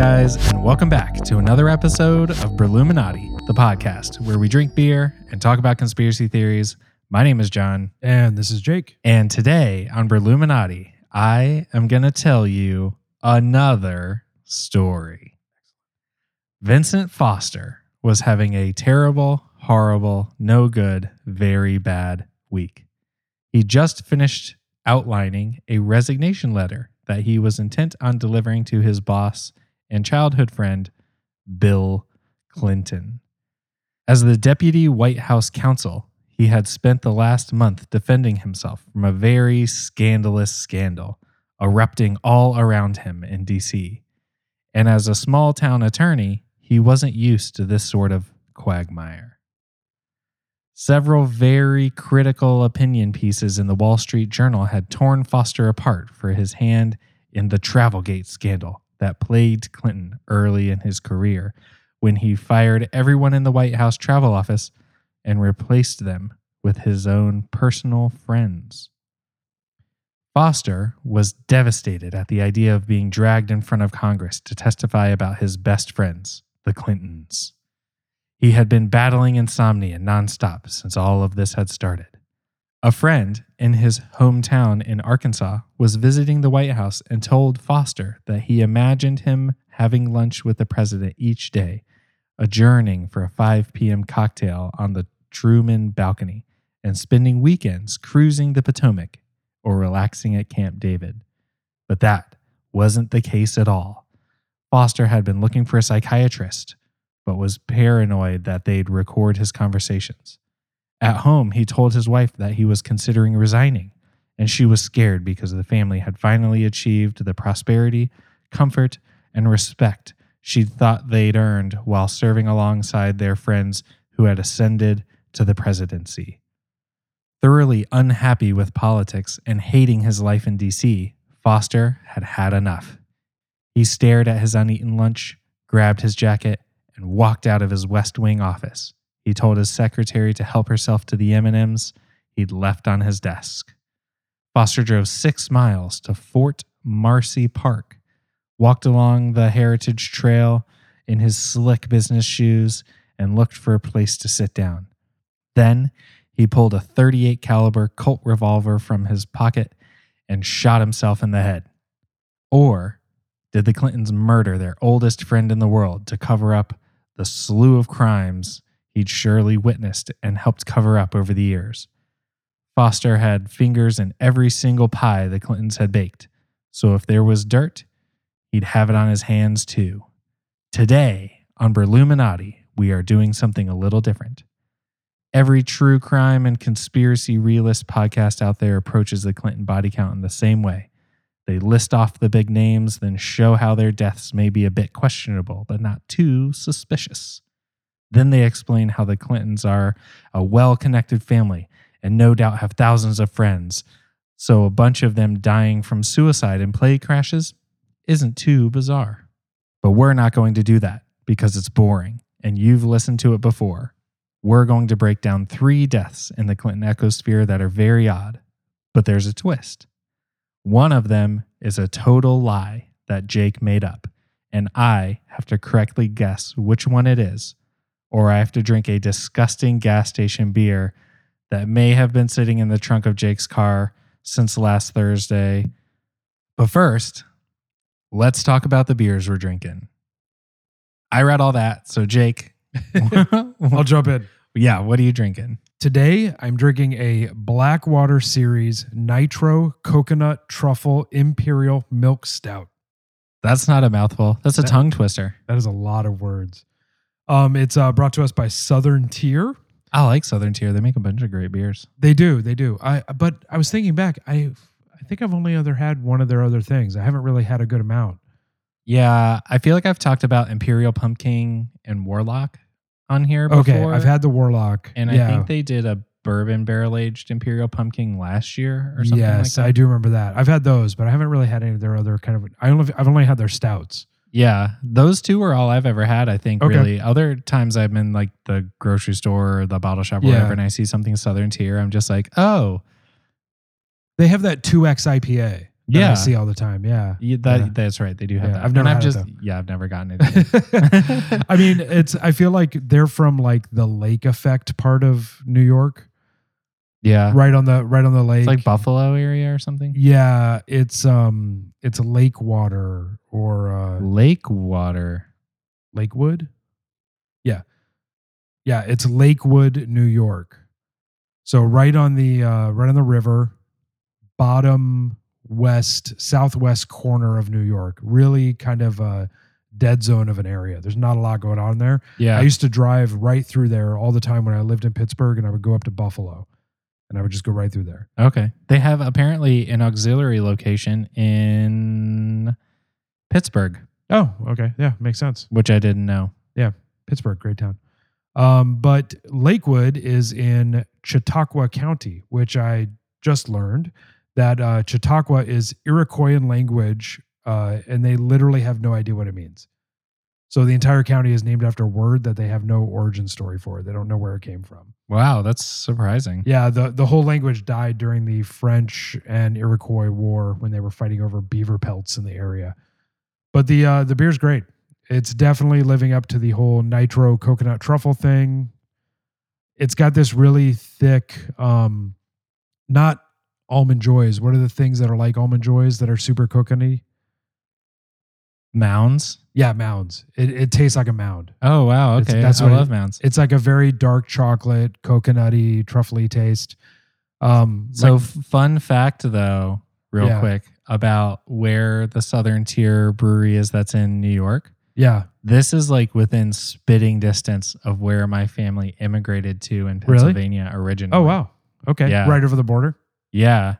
guys, and welcome back to another episode of Berluminati, the podcast where we drink beer and talk about conspiracy theories. My name is John, And this is Jake. and today on Berluminati, I am going to tell you another story. Vincent Foster was having a terrible, horrible, no good, very bad week. He just finished outlining a resignation letter that he was intent on delivering to his boss and childhood friend, Bill Clinton. As the deputy White House counsel, he had spent the last month defending himself from a very scandalous scandal erupting all around him in DC. And as a small town attorney, he wasn't used to this sort of quagmire. Several very critical opinion pieces in the Wall Street Journal had torn Foster apart for his hand in the Travelgate scandal that plagued Clinton early in his career when he fired everyone in the White House travel office and replaced them with his own personal friends. Foster was devastated at the idea of being dragged in front of Congress to testify about his best friends, the Clintons. He had been battling insomnia nonstop since all of this had started. A friend in his hometown in Arkansas was visiting the White House and told Foster that he imagined him having lunch with the president each day, adjourning for a 5 p.m. cocktail on the Truman balcony, and spending weekends cruising the Potomac or relaxing at Camp David. But that wasn't the case at all. Foster had been looking for a psychiatrist, but was paranoid that they'd record his conversations. At home, he told his wife that he was considering resigning, and she was scared because the family had finally achieved the prosperity, comfort, and respect she'd thought they'd earned while serving alongside their friends who had ascended to the presidency. Thoroughly unhappy with politics and hating his life in DC, Foster had had enough. He stared at his uneaten lunch, grabbed his jacket, and walked out of his West Wing office. He told his secretary to help herself to the M&Ms he'd left on his desk. Foster drove 6 miles to Fort Marcy Park, walked along the Heritage Trail in his slick business shoes and looked for a place to sit down. Then he pulled a 38 caliber Colt revolver from his pocket and shot himself in the head. Or did the Clintons murder their oldest friend in the world to cover up the slew of crimes he'd surely witnessed and helped cover up over the years? Foster had fingers in every single pie the Clintons had baked, so if there was dirt, he'd have it on his hands too. Today, on Berluminati, we are doing something a little different. Every true crime and conspiracy realist podcast out there approaches the Clinton body count in the same way. They list off the big names, then show how their deaths may be a bit questionable, but not too suspicious. Then they explain how the Clintons are a well connected family and no doubt have thousands of friends. So a bunch of them dying from suicide and plane crashes isn't too bizarre. But we're not going to do that because it's boring and you've listened to it before. We're going to break down three deaths in the Clinton ecosphere that are very odd, but there's a twist. One of them is a total lie that Jake made up, and I have to correctly guess which one it is, or I have to drink a disgusting gas station beer that may have been sitting in the trunk of Jake's car since last Thursday. But first, let's talk about the beers we're drinking. I read all that, so Jake, I'll jump in. yeah, what are you drinking? Today, I'm drinking a Blackwater Series Nitro Coconut Truffle Imperial Milk Stout. That's not a mouthful. That's a That- tongue twister. That is a lot of words. Um, it's uh, brought to us by Southern Tier. I like Southern Tier. They make a bunch of great beers. They do, they do. I but I was thinking back. I I think I've only other had one of their other things. I haven't really had a good amount. Yeah, I feel like I've talked about Imperial Pumpkin and Warlock on here before. Okay, I've had the Warlock, and yeah. I think they did a bourbon barrel aged Imperial Pumpkin last year or something yes, like that. Yes. I do remember that. I've had those, but I haven't really had any of their other kind of. I only I've only had their stouts. Yeah, those two are all I've ever had. I think Okay. really. Other times I'm in like the grocery store or the bottle shop or Yeah. whatever, and I see something Southern Tier. I'm just like, oh, They have that 2X IPA. that I see all the time. Yeah. Yeah, that Yeah. that's right. They do have Yeah, that. I've never I've had it, just yeah, I've never gotten it. I mean, it's I feel like they're from like the lake effect part of New York, yeah, right on the right on the lake. it's like Buffalo area or something. Yeah, it's um it's lake water or uh Lake water. Lakewood. Yeah. Yeah, it's Lakewood, New York. So right on the uh right on the river, bottom west southwest corner of New York. Really kind of a dead zone of an area. There's not a lot going on there. Yeah, I used to drive right through there all the time when I lived in Pittsburgh and I would go up to Buffalo and I would just go right through there. Okay. They have apparently an auxiliary location in Pittsburgh, Oh, okay. Yeah, makes sense. which I didn't know. Yeah. Pittsburgh, great town. Um, but Lakewood is in Chautauqua County, which I just learned that uh, Chautauqua is Iroquoian language, uh, and they literally have no idea what it means. So the entire county is named after a word that they have no origin story for. They don't know where it came from. Wow, that's surprising. Yeah, the the whole language died during the French and Iroquois War when they were fighting over beaver pelts in the area. But the uh, the beer's great. It's definitely living up to the whole nitro coconut truffle thing. It's got this really thick, um, not almond joys. What are the things that are like almond joys that are super coconutty? Mounds. Yeah, mounds. It, it tastes like a mound. Oh wow. It's- Okay, that's I what it- love mounds. It's like a very dark chocolate, coconutty, truffly taste. Um, So, like- fun fact though, real Yeah. quick about where the Southern Tier Brewery is. That's in New York. yeah, This is like within spitting distance of where my family immigrated to in Really? Pennsylvania originally. Oh wow. Okay. Yeah. Right over the border. Yeah.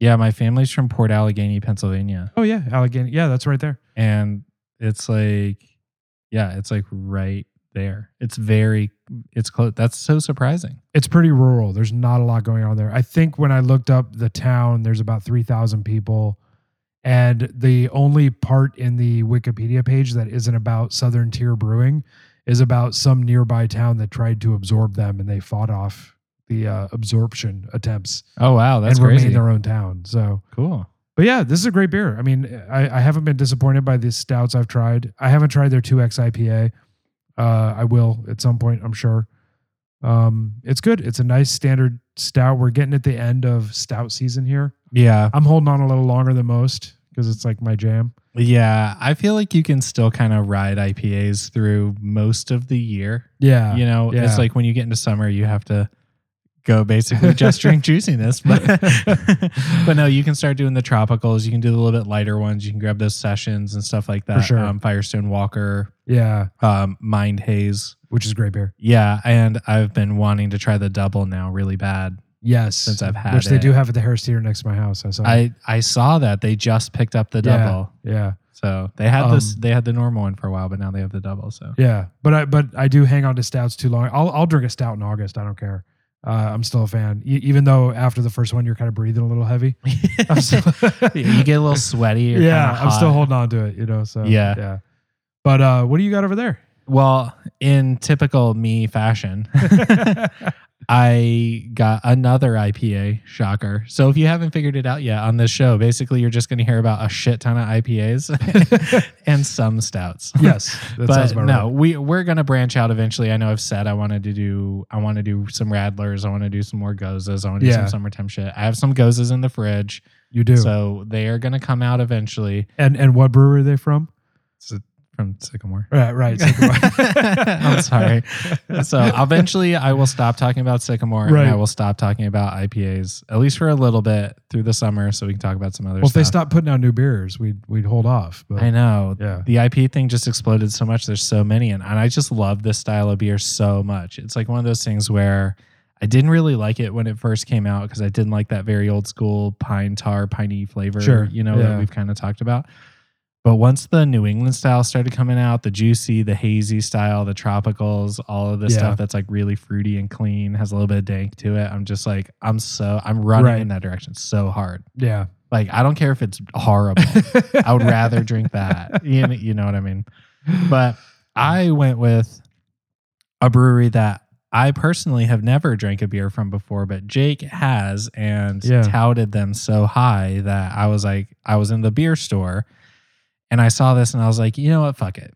Yeah, my family's from Port Allegany, Pennsylvania. Oh yeah, Allegheny. Yeah, that's right there. And it's like yeah, it's like right there. It's very it's close. That's so surprising. It's pretty rural. There's not a lot going on there. I think when I looked up the town, there's about 3,000 people. And the only part in the Wikipedia page that isn't about Southern Tier Brewing is about some nearby town that tried to absorb them and they fought off the uh, absorption attempts Oh wow, that's and crazy. remained their own town. So, Cool. But yeah, this is a great beer. I mean, I, I haven't been disappointed by the stouts I've tried. I haven't tried their 2X IPA. Uh, I will at some point, I'm sure. Um, it's good. It's a nice standard stout. We're getting at the end of stout season here. Yeah. I'm holding on a little longer than most because it's like my jam. Yeah. I feel like you can still kind of ride IPAs through most of the year. Yeah. you know, yeah. it's like when you get into summer, you have to go basically just drink juiciness. But but no, you can start doing the tropicals. You can do the little bit lighter ones. You can grab those sessions and stuff like that. sure. Um, Firestone Walker, yeah. um, Mind Haze. Which is great beer. Yeah, and I've been wanting to try the double now really bad. Yes. Since I've had Which they it. do have at the Harris Theater next to my house. I saw. I I saw that they just picked up the Yeah. double. yeah. So they had this Um, they had the normal one for a while, but now they have the double. So Yeah, but I but I do hang on to stouts too long. I'll I'll drink a stout in August. I don't care. Uh, I'm still a fan, e- even though after the first one you're kind of breathing a little heavy. I'm still, you get a little sweaty. Yeah, I'm still holding on to it. You know, so Yeah. yeah. But uh, what do you got over there? Well, in typical me fashion, I got another IPA shocker. So if you haven't figured it out yet on this show, basically you're just going to hear about a shit ton of IPAs and some stouts. yes, that sounds but about no, right. we we're gonna branch out eventually. I know I've said I wanted to do I want to do some Radlers. I want to do some more Gozas. I want to do Yeah. some summertime shit. I have some Gozas in the fridge, You do. so they are gonna come out eventually. and and what brewery are they from? From Sycamore. Right, right. I'm sorry. So eventually, I will stop talking about Sycamore and I will stop talking about IPAs at least for a little bit through the summer, so we can talk about some other well, if they stop putting out new beers, we'd we'd hold off. But I know. Yeah. The IP thing just exploded so much. There's so many. And, and I just love this style of beer so much. It's like one of those things where I didn't really like it when it first came out because I didn't like that very old school pine tar, piney flavor, Sure. you know, Yeah. that we've kind of talked about. But once the New England style started coming out, the juicy, the hazy style, the tropicals, all of this Yeah. stuff that's like really fruity and clean, has a little bit of dank to it. I'm just like, I'm so, I'm running Right. in that direction so hard. yeah, Like, I don't care if it's horrible. I would rather drink that. You know, you know what I mean? But I went with a brewery that I personally have never drank a beer from before, but Jake has and Yeah. touted them so high that I was like, I was in the beer store and I saw this and I was like, you know what? Fuck it.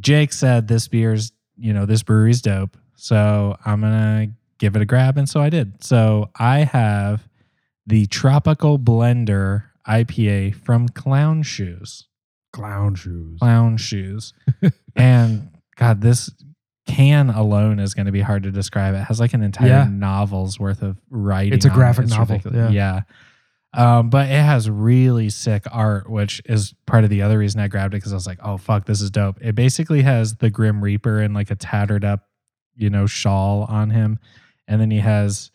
Jake said this beer's, you know, this brewery's dope. So I'm going to give it a grab. And so I did. So I have the Tropical Blender IPA from Clown Shoes. Clown shoes. Clown Shoes. and God, this can alone is going to be hard to describe. It has like an entire Yeah. novel's worth of writing. It's a on it. graphic novel, ridiculous. Yeah. Um, but it has really sick art, which is part of the other reason I grabbed it because I was like, oh, fuck, this is dope. It basically has the Grim Reaper and like a tattered up, you know, shawl on him. And then he has,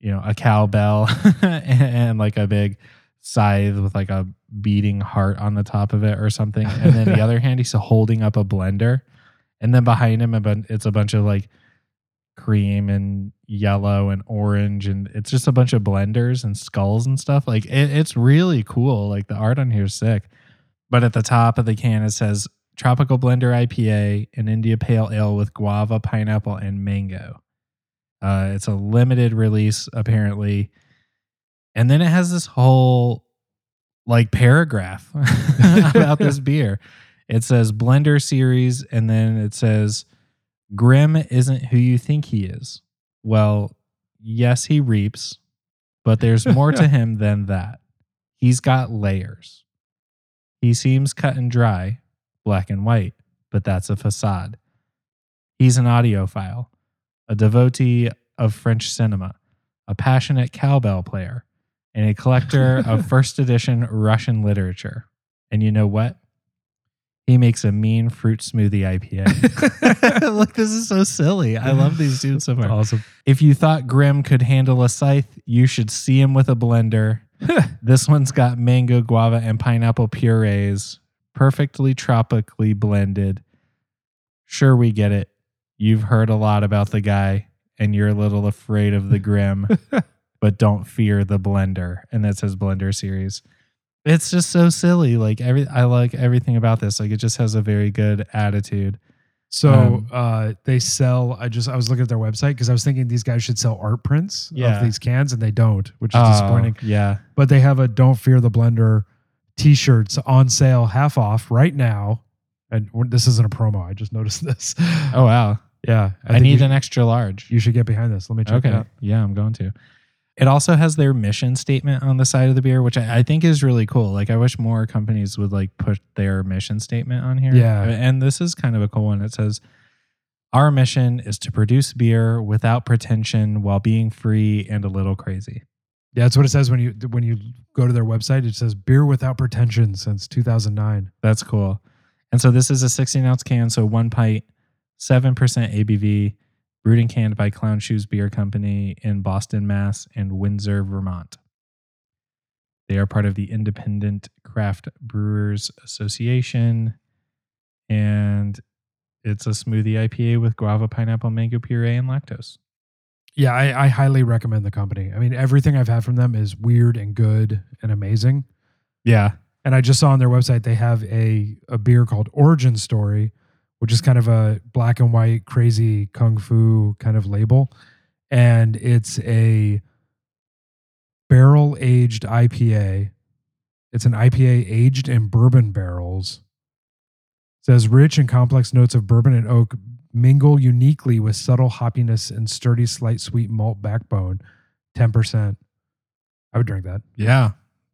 you know, a cowbell and, and like a big scythe with like a beating heart on the top of it or something. And then the other hand, he's holding up a blender. And then behind him, it's a bunch of like cream and yellow and orange. And it's just a bunch of blenders and skulls and stuff. Like it, it's really cool. Like the art on here is sick. But at the top of the can, it says Tropical Blender IPA, an India Pale Ale with guava, pineapple, and mango. Uh, it's a limited release, apparently. And then it has this whole like paragraph about this beer. It says blender series, and then it says Grim isn't who you think he is. Well, yes, he reaps, but there's more to him than that. He's got layers. He seems cut and dry, black and white, but that's a facade. He's an audiophile, a devotee of French cinema, a passionate cowbell player, and a collector of first edition Russian literature. And you know what? He makes a mean fruit smoothie IPA. Look, this is so silly. I love these dudes so much. Awesome. If you thought Grim could handle a scythe, you should see him with a blender. this one's got mango, guava, and pineapple purees, perfectly tropically blended. Sure, we get it. You've heard a lot about the guy, and you're a little afraid of the Grim, but don't fear the blender. And that says Blender series. It's just so silly. Like every, I like everything about this. Like it just has a very good attitude. So Um, uh, they sell. I just I was looking at their website because I was thinking these guys should sell art prints Yeah. of these cans, and they don't, which is Oh, disappointing. yeah. But they have a "Don't Fear the Blender" T-shirts on sale, half off right now. And this isn't a promo. I just noticed this. Oh wow. yeah. I, think need you, an extra large. You should get behind this. Let me check okay. it out. Yeah, I'm going to. It also has their mission statement on the side of the beer, which I, I think is really cool. Like I wish more companies would like put their mission statement on here. Yeah. And this is kind of a cool one. It says our mission is to produce beer without pretension while being free and a little crazy. Yeah, that's what it says when you when you go to their website. It says beer without pretension since 2009. That's cool. And so this is a 16 ounce can, so one pint, 7% ABV, brewed and canned by Clown Shoes Beer Company in Boston, Mass. and Windsor, Vermont. They are part of the Independent Craft Brewers Association. And it's a smoothie IPA with guava, pineapple, mango puree, and lactose. Yeah, I, I highly recommend the company. I mean, everything I've had from them is weird and good and amazing. Yeah. And I just saw on their website they have a a beer called Origin Story, which is kind of a black and white crazy kung fu kind of label, and it's a barrel aged IPA. It's an IPA aged in bourbon barrels. It says rich and complex notes of bourbon and oak mingle uniquely with subtle hoppiness and sturdy, slight sweet malt backbone. Ten percent. I would drink that. Yeah.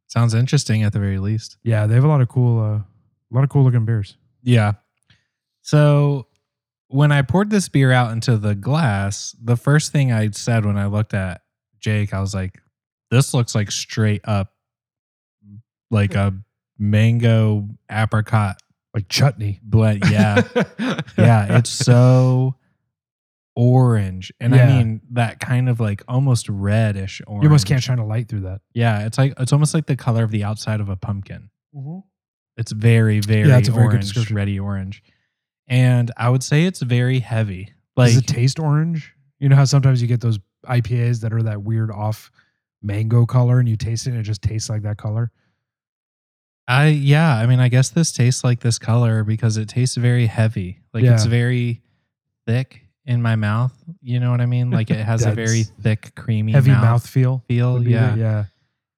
Sounds interesting at the very least. Yeah, they have a lot of cool, uh, a lot of cool looking beers. Yeah. So when I poured this beer out into the glass, the first thing I said when I looked at Jake, I was like, this looks like straight up like a mango apricot Like chutney. blend. Yeah. yeah. It's so orange. And I mean that kind of like almost reddish orange. you almost can't shine a light through that. Yeah. It's like it's almost like the color of the outside of a pumpkin. Mm-hmm. It's very, very yeah, it's a very good orange, description. ready orange. And I would say it's very heavy. Like Does it taste orange? You know how sometimes you get those IPAs that are that weird off mango color, and you taste it, and it just tastes like that color. I yeah, I mean I guess this tastes like this color because it tastes very heavy. Like it's very thick in my mouth. You know what I mean? Like it has a very thick, creamy Heavy mouth, mouth feel. feel. the- Yeah.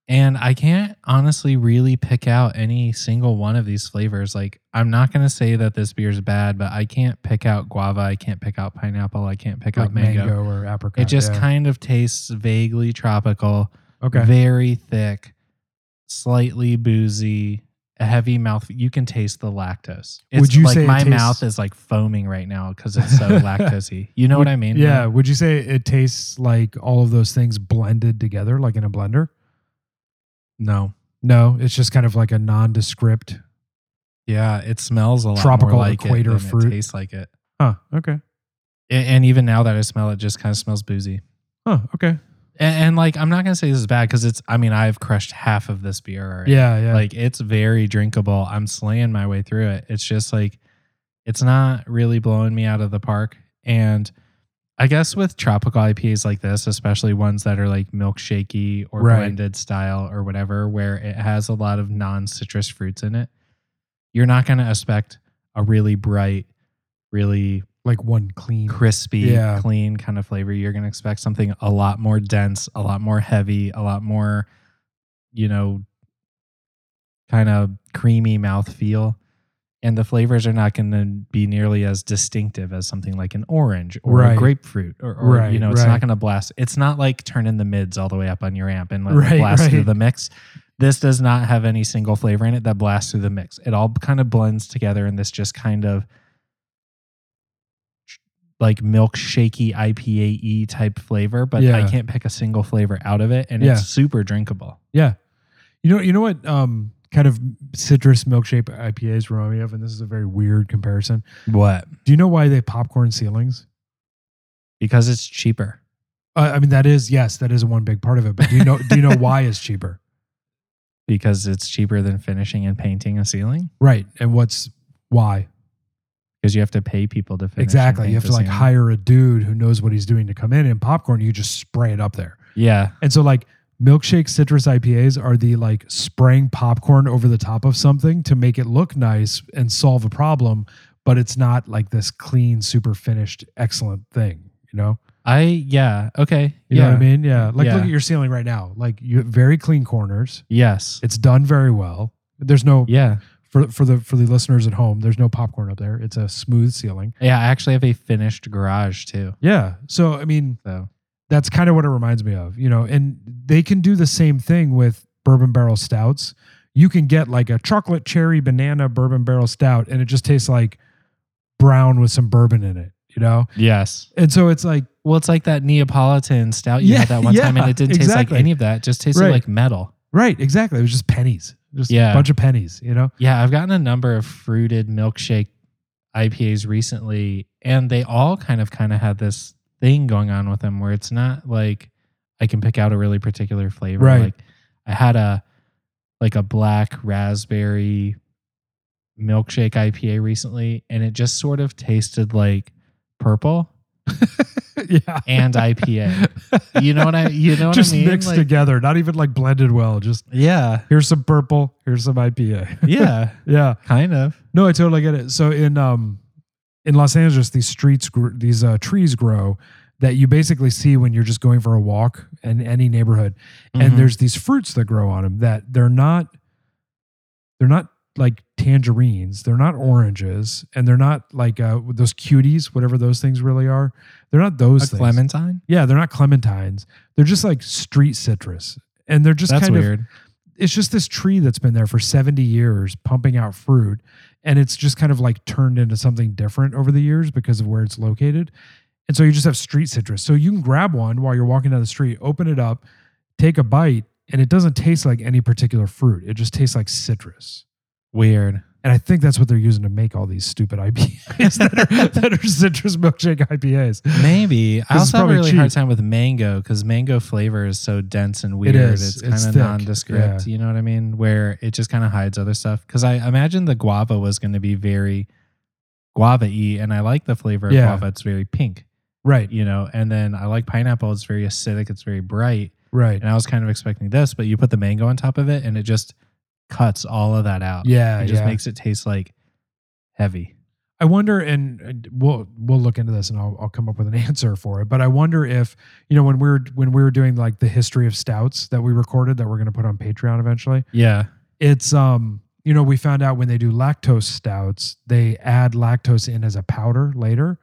Yeah. And I can't honestly really pick out any single one of these flavors. Like, I'm not going to say that this beer is bad, but I can't pick out guava. I can't pick out pineapple. I can't pick Like out mango. mango. or apricot. It just yeah. kind of tastes vaguely tropical, okay. very thick, slightly boozy, a heavy mouth. You can taste the lactose. It's Would you like say my tastes- mouth is like foaming right now because it's so lactosey. You know what I mean? Yeah. Would you say it tastes like all of those things blended together, like in a blender? No. No, it's just kind of like a nondescript. Yeah, it smells a lot Tropical more like equator it than fruit. it tastes like it. Huh. Okay. A- And even now that I smell it, just kind of smells boozy. Huh. Okay. And, and like, I'm not gonna say this is bad because it's. I mean, I've crushed half of this beer already. Yeah. Yeah. Like, it's very drinkable. I'm slaying my way through it. It's just like, it's not really blowing me out of the park. And I guess with tropical IPAs like this, especially ones that are like milkshakey or Right. blended style or whatever, where it has a lot of non citrus fruits in it, you're not gonna expect a really bright, really like one clean. crispy, Yeah. clean kind of flavor. You're going to expect something a lot more dense, a lot more heavy, a lot more, you know, kind of creamy mouth feel. And the flavors are not going to be nearly as distinctive as something like an orange or Right. a grapefruit or, or Right, you know, it's right. not going to blast. It's not like turning the mids all the way up on your amp and it blast through the mix. This does not have any single flavor in it that blasts through the mix. It all kind of blends together in this just kind of like milkshakey IPA y type flavor, but I can't pick a single flavor out of it, and Yeah. it's super drinkable. Yeah. You know, you know what um kind of citrus milkshake IPAs remind me of, and this is a very weird comparison. What? Do you know why they popcorn ceilings? Because it's cheaper. Uh, I mean, that is yes, that is one big part of it. But do you know do you know why it's cheaper? Because it's cheaper than finishing and painting a ceiling. Right. And what's why? Because you have to pay people to finish. and Exactly. You have to like ceiling. hire a dude who knows what he's doing to come in. And popcorn, you just spray it up there. Yeah, And so like milkshake citrus IPAs are the like spraying popcorn over the top of something to make it look nice and solve a problem, but it's not like this clean, super finished, excellent thing. You know? I yeah okay. You yeah. know what I mean? Yeah. Like Yeah. look at your ceiling right now. Like you have very clean corners. Yes. It's done very well. There's no Yeah. for for the for the listeners at home, there's no popcorn up there. It's a smooth ceiling. Yeah. I actually have a finished garage too. Yeah. So I mean, So that's kind of what it reminds me of, you know, and they can do the same thing with bourbon barrel stouts. You can get like a chocolate cherry banana bourbon barrel stout and it just tastes like brown with some bourbon in it, you know? yes. And so it's like, Well, it's like that Neapolitan stout you Yeah, had that one time, and it didn't taste like any of that. It just tasted Right. like metal. right, exactly. It was just pennies, just Yeah. a bunch of pennies, you know? Yeah, I've gotten a number of fruited milkshake IPAs recently, and they all kind of kind of had this thing going on with them where it's not like I can pick out a really particular flavor. Right. Like I had a like a black raspberry milkshake IPA recently, and it just sort of tasted like purple yeah. and IPA. You know what I you know what just I mean? mixed Like, together, not even like blended well. Just Yeah. here's some purple, here's some IPA. Yeah. yeah. kind of. No, I totally get it. So in um in Los Angeles, these streets, these uh, trees grow that you basically see when you're just going for a walk in any neighborhood, Mhm. and there's these fruits that grow on them that they're not, they're not like tangerines, they're not oranges, and they're not like uh, those cuties, whatever those things really are. They're not those clementine? Yeah, they're not clementines. They're just like street citrus, and they're just That's kind of it's just this tree that's been there for 70 years pumping out fruit and it's just kind of like turned into something different over the years because of where it's located. And so you just have street citrus. So you can grab one while you're walking down the street open it up take a bite and it doesn't taste like any particular fruit. It just tastes like citrus. Weird. And I think that's what they're using to make all these stupid IPAs that are, that are citrus milkshake IPAs. Maybe. I also have a really hard time with mango because mango flavor is so dense and weird. is. It's It's kind of nondescript. You know what I mean? Where it just kind of hides other stuff. Because I imagine the guava was going to be very guava y, and I like the flavor of guava. It's very pink, Right, you know. And then I like pineapple. It's very acidic. It's very bright. right. And I was kind of expecting this, but you put the mango on top of it, and it just cuts all of that out. Yeah, It just yeah. makes it taste like heavy. I wonder, and and we'll we'll look into this, and I'll I'll come up with an answer for it. But I wonder if you know when we're when we were doing like the history of stouts that we recorded that we're going to put on Patreon eventually. Yeah. It's um you know we found out when they do lactose stouts they add lactose in as a powder later.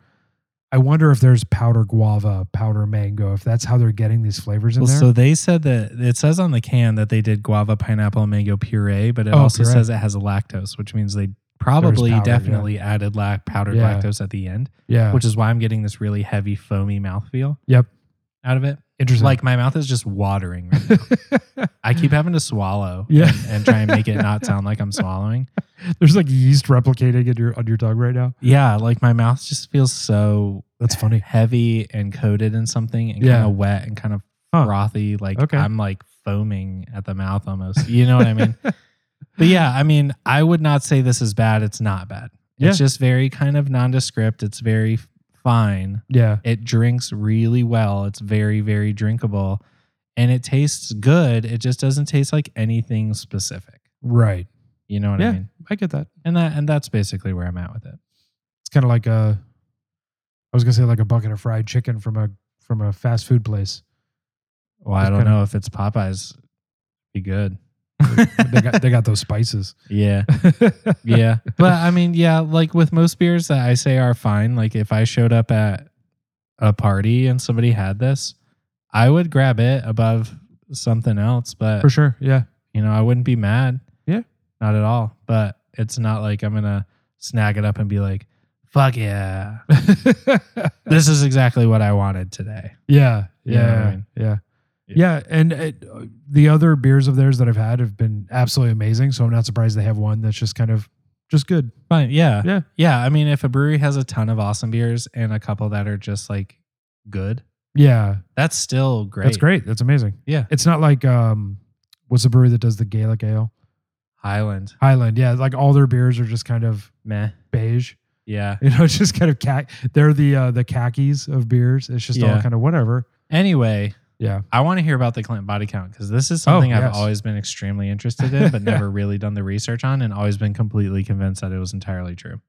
I wonder if there's powder guava, powder mango, if that's how they're getting these flavors in Well, there. so they said that it says on the can that they did guava, pineapple, and mango puree, but it Oh, also puree. says it has a lactose, which means they probably powder, yeah. definitely added lac- powdered Yeah. lactose at the end, yeah, which is why I'm getting this really heavy, foamy mouthfeel yep, out of it. Interesting. Like my mouth is just watering right now. I keep having to swallow Yeah. and, and try and make it not sound like I'm swallowing. there's like yeast replicating in your on your tongue right now. Yeah, like my mouth just feels so That's funny. heavy and coated in something and Yeah. kind of wet and kind of Huh. frothy. Like Okay. I'm like foaming at the mouth almost. You know what I mean? but yeah, I mean, I would not say this is bad. It's not bad. Yeah. It's just very kind of nondescript. It's very fine. Yeah, It drinks really well. It's very, very drinkable. And it tastes good. It just doesn't taste like anything specific. right. You know what Yeah. I mean? I get that. And that and that's basically where I'm at with it. It's kind of like a, I was gonna say like a bucket of fried chicken from a from a fast food place. Well, I don't kinda- know if it's Popeyes. Be good. They got they got those spices. Yeah. yeah but i mean yeah like with most beers that i say are fine like if i showed up at a party and somebody had this i would grab it above something else but For sure. Yeah. you know i wouldn't be mad Yeah. not at all but it's not like i'm gonna snag it up and be like fuck yeah this is exactly what i wanted today yeah. Know Yeah. Yeah. Yeah. Yeah. And it, the other beers of theirs that I've had have been absolutely amazing. So I'm not surprised they have one that's just kind of just good. fine yeah Yeah. yeah i mean if a brewery has a ton of awesome beers and a couple that are just like good Yeah. that's still great That's great. That's amazing. yeah It's not like um what's the brewery that does the Gaelic ale? highland Highland. Yeah. Like all their beers are just kind of meh beige. Yeah. You know, it's just kind of cat they're the uh the khakis of beers. It's just all kind of whatever. Anyway, Yeah. I want to hear about the Clinton body count because this is oh, something I've Oh, always been extremely interested in, but never really done the research on and always been completely convinced that it was entirely true.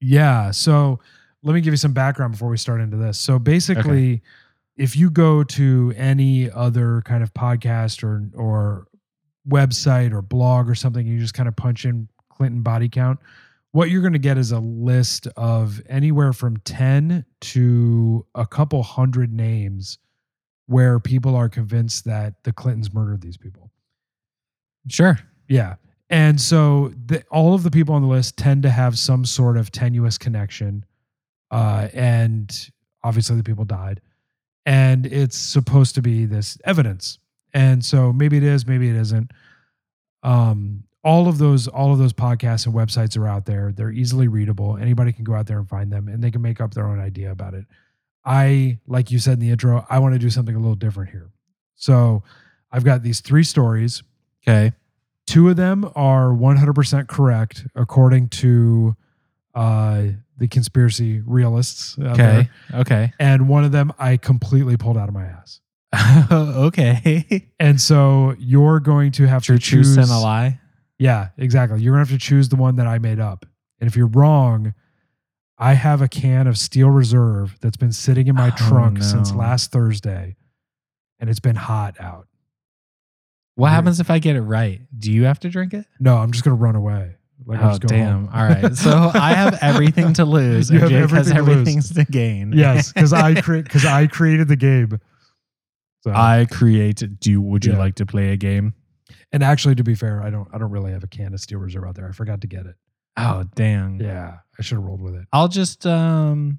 Yeah. So let me give you some background before we start into this. So basically, if you go to any other kind of podcast or or website or blog or something, you just kind of punch in Clinton body count. What you're going to get is a list of anywhere from 10 to a couple hundred names where people are convinced that the Clintons murdered these people. Sure. Yeah. And so the, all of the people on the list tend to have some sort of tenuous connection. Uh, and obviously the people died. And it's supposed to be this evidence. And so maybe it is, maybe it isn't. Um, all of those, all of those podcasts and websites are out there. They're easily readable. Anybody can go out there and find them and they can make up their own idea about it. I, like you said in the intro, I want to do something a little different here. So I've got these three stories Okay. two of them are 100% correct according to uh the conspiracy realists Okay. there. Okay. and one of them i completely pulled out of my ass okay. and so you're going to have to choose truth and a lie. yeah exactly you're going to have to choose the one that i made up and if you're wrong i have a can of steel reserve that's been sitting in my Oh, trunk since last thursday and it's been hot out What happens if I get it right? Do you have to drink it? no i'm just going to run away like oh, damn. home. All right. So I have everything to lose, You and Jake has everything to to gain. yes because i create because i created the game so I created. Do would you Yeah. like to play a game? and actually to be fair i don't i don't really have a can of steel reserve out there i forgot to get it Oh, damn. yeah i should have rolled with it I'll just um,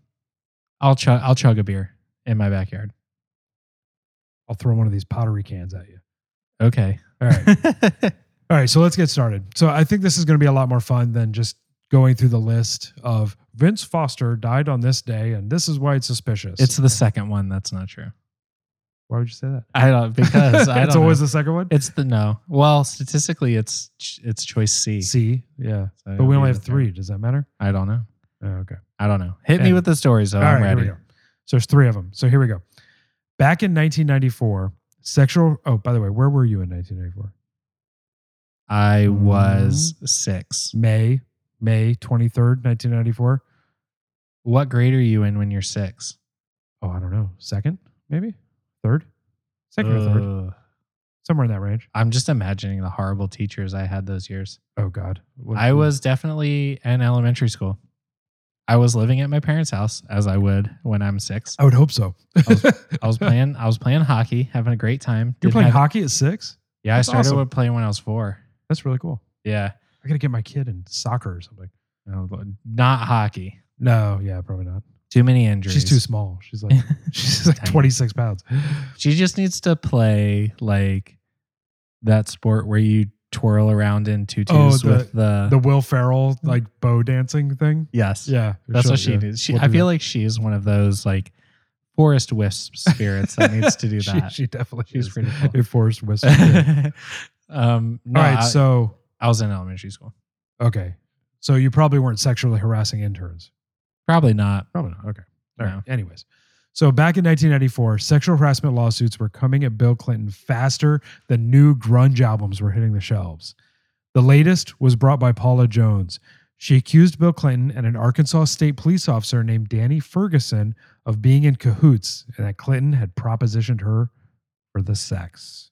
I'll chug. I'll chug a beer in my backyard. i'll throw one of these pottery cans at you Okay. all right all right so let's get started so i think this is going to be a lot more fun than just going through the list of vince foster died on this day and this is why it's suspicious it's the second one that's not true. Why would you say that I don't because I don't. it's always know. the second one It's the no. Well, statistically, it's it's choice C. c yeah So but we only have three does that matter I don't know. oh, okay I don't know. Hit me with the story, so I'm right, ready. we go. So there's three of them. So here we go. Back in 1994, sexual. Oh, by the way, where were you in 1994? I Mm-hmm. was six. May, May 23rd, 1994. What grade are you in when you're six? Oh, I don't know. Second, maybe third, second or third, Ugh. somewhere in that range. I'm just imagining the horrible teachers I had those years. Oh God, What- I was definitely in elementary school. I was living at my parents' house as I would when I'm six. I would hope so. I was playing I was playing hockey, having a great time. You're Didn't playing have- hockey at six. Yeah, I That's started awesome. with playing when I was four. That's really cool. Yeah. I gotta get my kid in soccer or something. Oh, no, Not hockey. No, yeah, probably not. Too many injuries. She's too small. She's like she's like Tiny. 26 pounds. She just needs to play like that sport where you twirl around in tutus Oh, the- with the, The Will Ferrell like bow dancing thing. yes. Yeah, That's she'll- what she yeah, needs. She, we'll I feel that. like she's one of those like forest wisp spirits that needs to do that. she definitely She's is pretty cool. a whistle. All um, no, right, I, so I was in elementary school. okay, so you probably weren't sexually harassing interns. Probably not. Probably not. Okay. All right. No. Anyways, so back in 1994, sexual harassment lawsuits were coming at Bill Clinton faster than new grunge albums were hitting the shelves. The latest was brought by Paula Jones. She accused Bill Clinton and an Arkansas state police officer named Danny Ferguson of being in cahoots and that Clinton had propositioned her for the sex.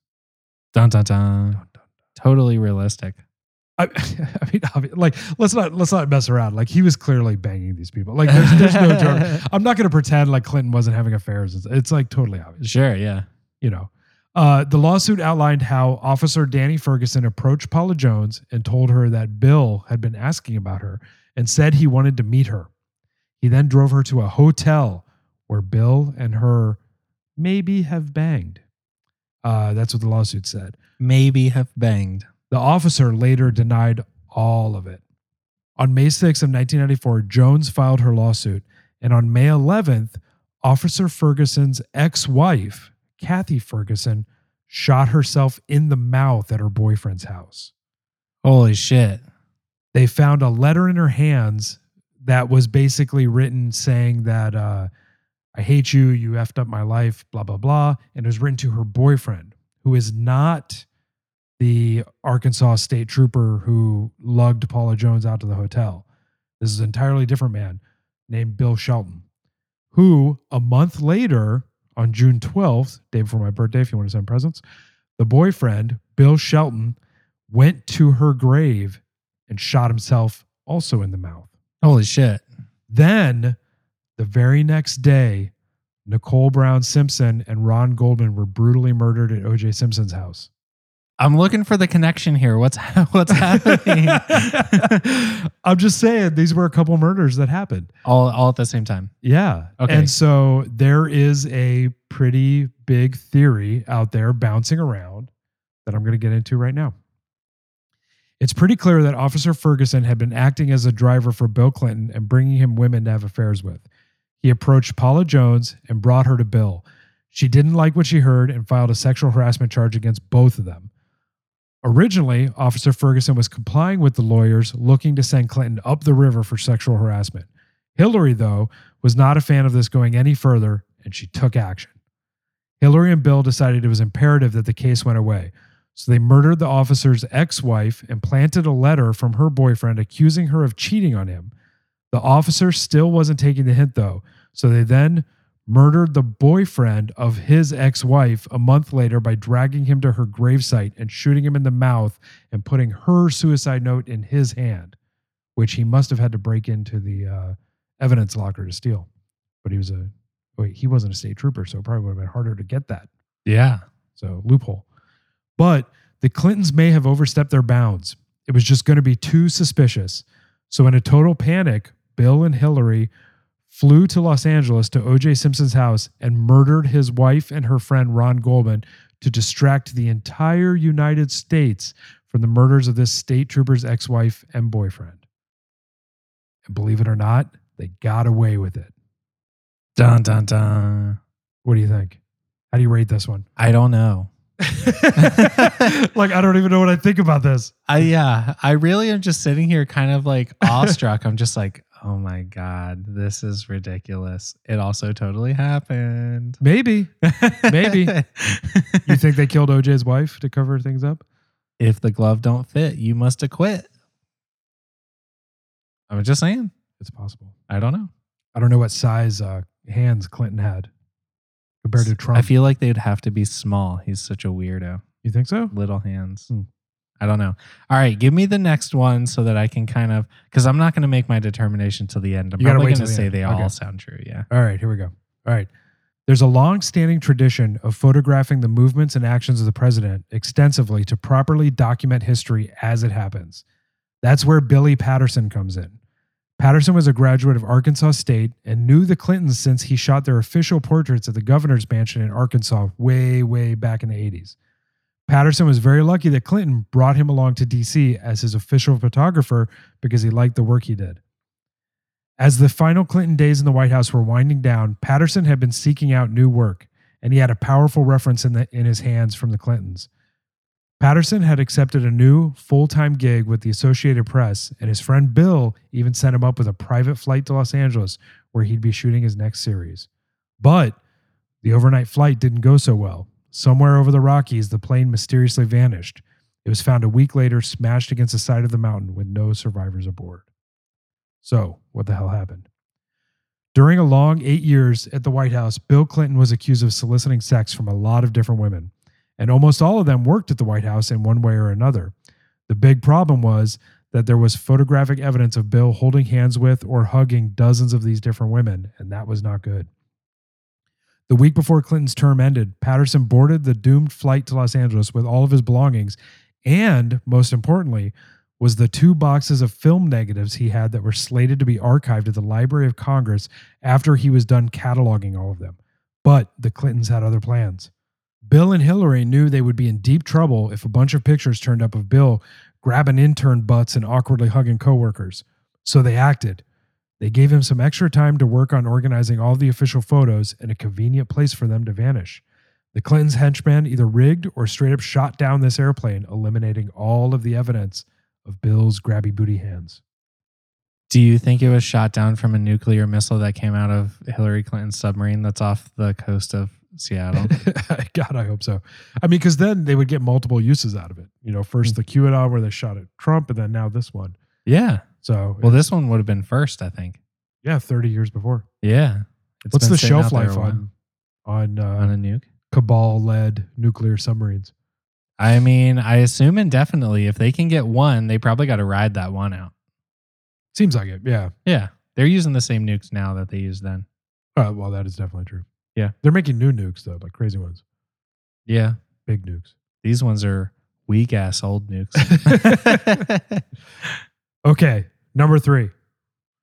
Dun dun dun. Totally realistic. I, I mean, like let's not let's not mess around. Like he was clearly banging these people. Like there's, there's no joke. I'm not going to pretend like Clinton wasn't having affairs. It's, it's like totally obvious. Sure, yeah. You know, uh, the lawsuit outlined how Officer Danny Ferguson approached Paula Jones and told her that Bill had been asking about her and said he wanted to meet her. He then drove her to a hotel where Bill and her maybe have banged. Uh, that's what the lawsuit said. Maybe have banged. The officer later denied all of it. On May 6th of 1994, Jones filed her lawsuit, and on May 11th, Officer Ferguson's ex-wife, Kathy Ferguson, shot herself in the mouth at her boyfriend's house. Holy shit. They found a letter in her hands that was basically written saying that uh, I hate you, you effed up my life, blah blah blah, and it was written to her boyfriend, who is not the Arkansas state trooper who lugged Paula Jones out to the hotel. This is an entirely different man named Bill Shelton, who a month later, on June 12th, day before my birthday, if you want to send presents, the boyfriend, Bill Shelton, went to her grave and shot himself also in the mouth. Holy shit. Then, the very next day, Nicole Brown Simpson and Ron Goldman were brutally murdered at OJ Simpson's house. I'm looking for the connection here. What's what's happening? I'm just saying, these were a couple murders that happened. all all at the same time. Yeah. Okay. And so there is a pretty big theory out there bouncing around that I'm going to get into right now. It's pretty clear that Officer Ferguson had been acting as a driver for Bill Clinton and bringing him women to have affairs with. He approached Paula Jones and brought her to Bill. She didn't like what she heard and filed a sexual harassment charge against both of them. Originally, Officer Ferguson was complying with the lawyers looking to send Clinton up the river for sexual harassment. Hillary, though, was not a fan of this going any further, and she took action. Hillary and Bill decided it was imperative that the case went away, so they murdered the officer's ex wife and planted a letter from her boyfriend accusing her of cheating on him. The officer still wasn't taking the hint, though, so they then murdered the boyfriend of his ex wife a month later by dragging him to her gravesite and shooting him in the mouth and putting her suicide note in his hand, which he must have had to break into the uh, evidence locker to steal. But he was a wait, he wasn't a state trooper, so it probably would have been harder to get that. Yeah. So loophole. But the Clintons may have overstepped their bounds. It was just going to be too suspicious. So in a total panic, Bill and Hillary flew to Los Angeles to OJ Simpson's house and murdered his wife and her friend Ron Goldman to distract the entire United States from the murders of this state trooper's ex-wife and boyfriend. And believe it or not, they got away with it. Dun dun dun. What do you think? How do you rate this one? I don't know. like I don't even know what I think about this. I yeah, I really am just sitting here kind of like awestruck. I'm just like, oh my god, this is ridiculous. It also totally happened. Maybe. Maybe. You think they killed OJ's wife to cover things up? if the glove don't fit, you must acquit. I'm just saying. It's possible. I don't know. I don't know what size uh, hands Clinton had compared to Trump. I feel like they'd have to be small. He's such a weirdo. you think so? Little hands. Hmm. I don't know. All right, give me the next one so that I can kind of because I'm not going to make my determination till the end. I'm You gotta probably wait going to the say end. they all sound true. Yeah. All right, here we go. All right. There's a long standing tradition of photographing the movements and actions of the president extensively to properly document history as it happens. That's where Billy Patterson comes in. Patterson was a graduate of Arkansas State and knew the Clintons since he shot their official portraits at the governor's mansion in Arkansas way, way back in the 80s. Patterson was very lucky that Clinton brought him along to DC as his official photographer because he liked the work he did. As the final Clinton days in the White House were winding down, Patterson had been seeking out new work, and he had a powerful reference in, the, in his hands from the Clintons. Patterson had accepted a new full time gig with the Associated Press, and his friend Bill even sent him up with a private flight to Los Angeles where he'd be shooting his next series. But the overnight flight didn't go so well. Somewhere over the Rockies, the plane mysteriously vanished. It was found a week later, smashed against the side of the mountain with no survivors aboard. So, what the hell happened? During a long eight years at the White House, Bill Clinton was accused of soliciting sex from a lot of different women, and almost all of them worked at the White House in one way or another. The big problem was that there was photographic evidence of Bill holding hands with or hugging dozens of these different women, and that was not good. The week before Clinton's term ended, Patterson boarded the doomed flight to Los Angeles with all of his belongings, and most importantly, was the two boxes of film negatives he had that were slated to be archived at the Library of Congress after he was done cataloging all of them. But the Clintons had other plans. Bill and Hillary knew they would be in deep trouble if a bunch of pictures turned up of Bill grabbing intern butts and awkwardly hugging coworkers. So they acted. They gave him some extra time to work on organizing all the official photos and a convenient place for them to vanish. The Clintons' henchmen either rigged or straight up shot down this airplane, eliminating all of the evidence of Bill's grabby booty hands. Do you think it was shot down from a nuclear missile that came out of Hillary Clinton's submarine that's off the coast of Seattle? God, I hope so. I mean, because then they would get multiple uses out of it. You know, first hmm. the QAnon where they shot at Trump, and then now this one. yeah. So, Well, this one would have been first, I think. yeah, 30 years before. Yeah. It's What's the shelf life on on, uh, on a nuke? cabal led nuclear submarines? I mean, I assume indefinitely. If they can get one, they probably got to ride that one out. Seems like it. Yeah. Yeah. They're using the same nukes now that they used then. Uh, well, that is definitely true. Yeah. They're making new nukes, though, like crazy ones, Yeah. big nukes. These ones are weak ass old nukes. Okay. Number three.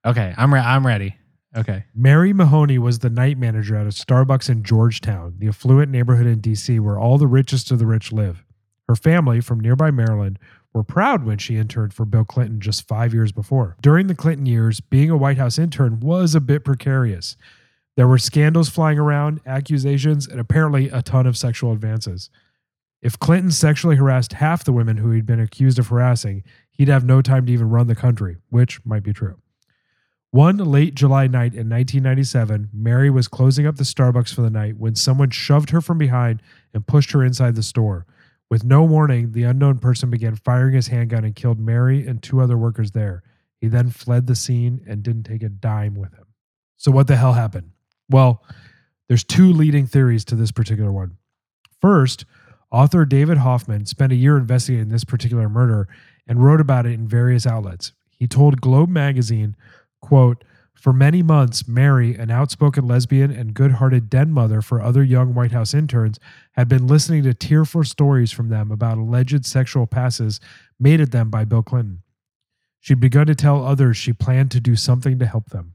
okay. I'm, re- I'm ready. Okay. Mary Mahoney was the night manager at a Starbucks in Georgetown, the affluent neighborhood in DC where all the richest of the rich live. Her family from nearby Maryland were proud when she interned for Bill Clinton just five years before. During the Clinton years, being a White House intern was a bit precarious. There were scandals flying around, accusations, and apparently a ton of sexual advances. If Clinton sexually harassed half the women who he'd been accused of harassing, he'd have no time to even run the country, which might be true. One late July night in 1997, Mary was closing up the Starbucks for the night when someone shoved her from behind and pushed her inside the store. With no warning, the unknown person began firing his handgun and killed Mary and two other workers there. He then fled the scene and didn't take a dime with him. So, what the hell happened? Well, there's two leading theories to this particular one. First, author David Hoffman spent a year investigating this particular murder and wrote about it in various outlets. He told Globe magazine, quote, for many months, Mary, an outspoken lesbian and good hearted den mother for other young White House interns, had been listening to tearful stories from them about alleged sexual passes made at them by Bill Clinton. She'd begun to tell others she planned to do something to help them.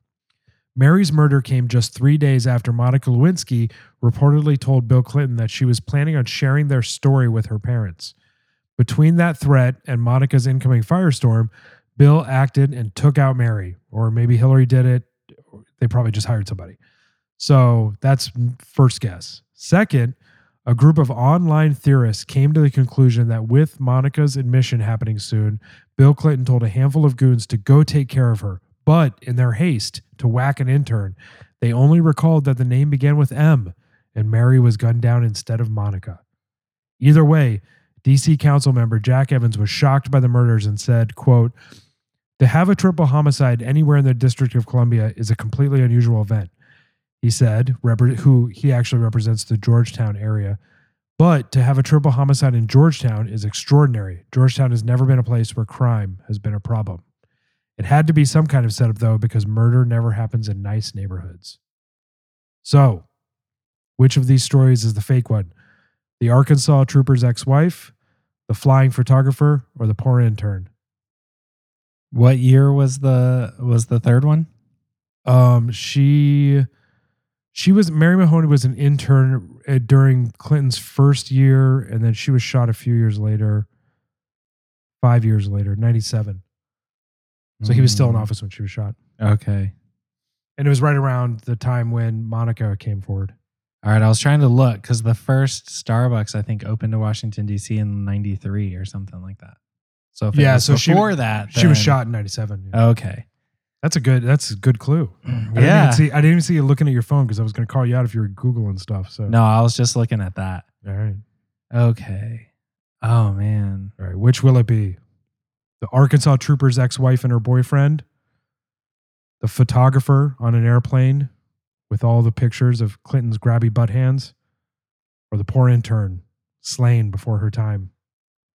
Mary's murder came just three days after Monica Lewinsky reportedly told Bill Clinton that she was planning on sharing their story with her parents. Between that threat and Monica's incoming firestorm, Bill acted and took out Mary, or maybe Hillary did it. They probably just hired somebody. So that's first guess. Second, a group of online theorists came to the conclusion that with Monica's admission happening soon, Bill Clinton told a handful of goons to go take care of her. But in their haste to whack an intern, they only recalled that the name began with M and Mary was gunned down instead of Monica. Either way, DC council member Jack Evans was shocked by the murders and said, quote, To have a triple homicide anywhere in the District of Columbia is a completely unusual event, he said, who he actually represents the Georgetown area. But to have a triple homicide in Georgetown is extraordinary. Georgetown has never been a place where crime has been a problem. It had to be some kind of setup, though, because murder never happens in nice neighborhoods. So, which of these stories is the fake one? The Arkansas trooper's ex wife, the flying photographer, or the poor intern? What year was the was the third one? Um, she she was Mary Mahoney was an intern uh, during Clinton's first year, and then she was shot a few years later, five years later, ninety seven. So he was still in Mm, office when she was shot, Okay. and it was right around the time when Monica came forward. All right. I was trying to look because the first Starbucks I think opened to Washington D.C. in '93 or something like that. So if Yeah, so she- before that, She was shot in ninety seven. Okay. That's a good. That's a good clue. I didn't Yeah. even see. I didn't even see you looking at your phone because I was going to call you out if you were googling stuff. So No, I was just looking at that. All right. Okay. Oh man. All right. Which will it be? The Arkansas trooper's ex-wife and her boyfriend, the photographer on an airplane with all the pictures of Clinton's grabby butt hands, or the poor intern slain before her time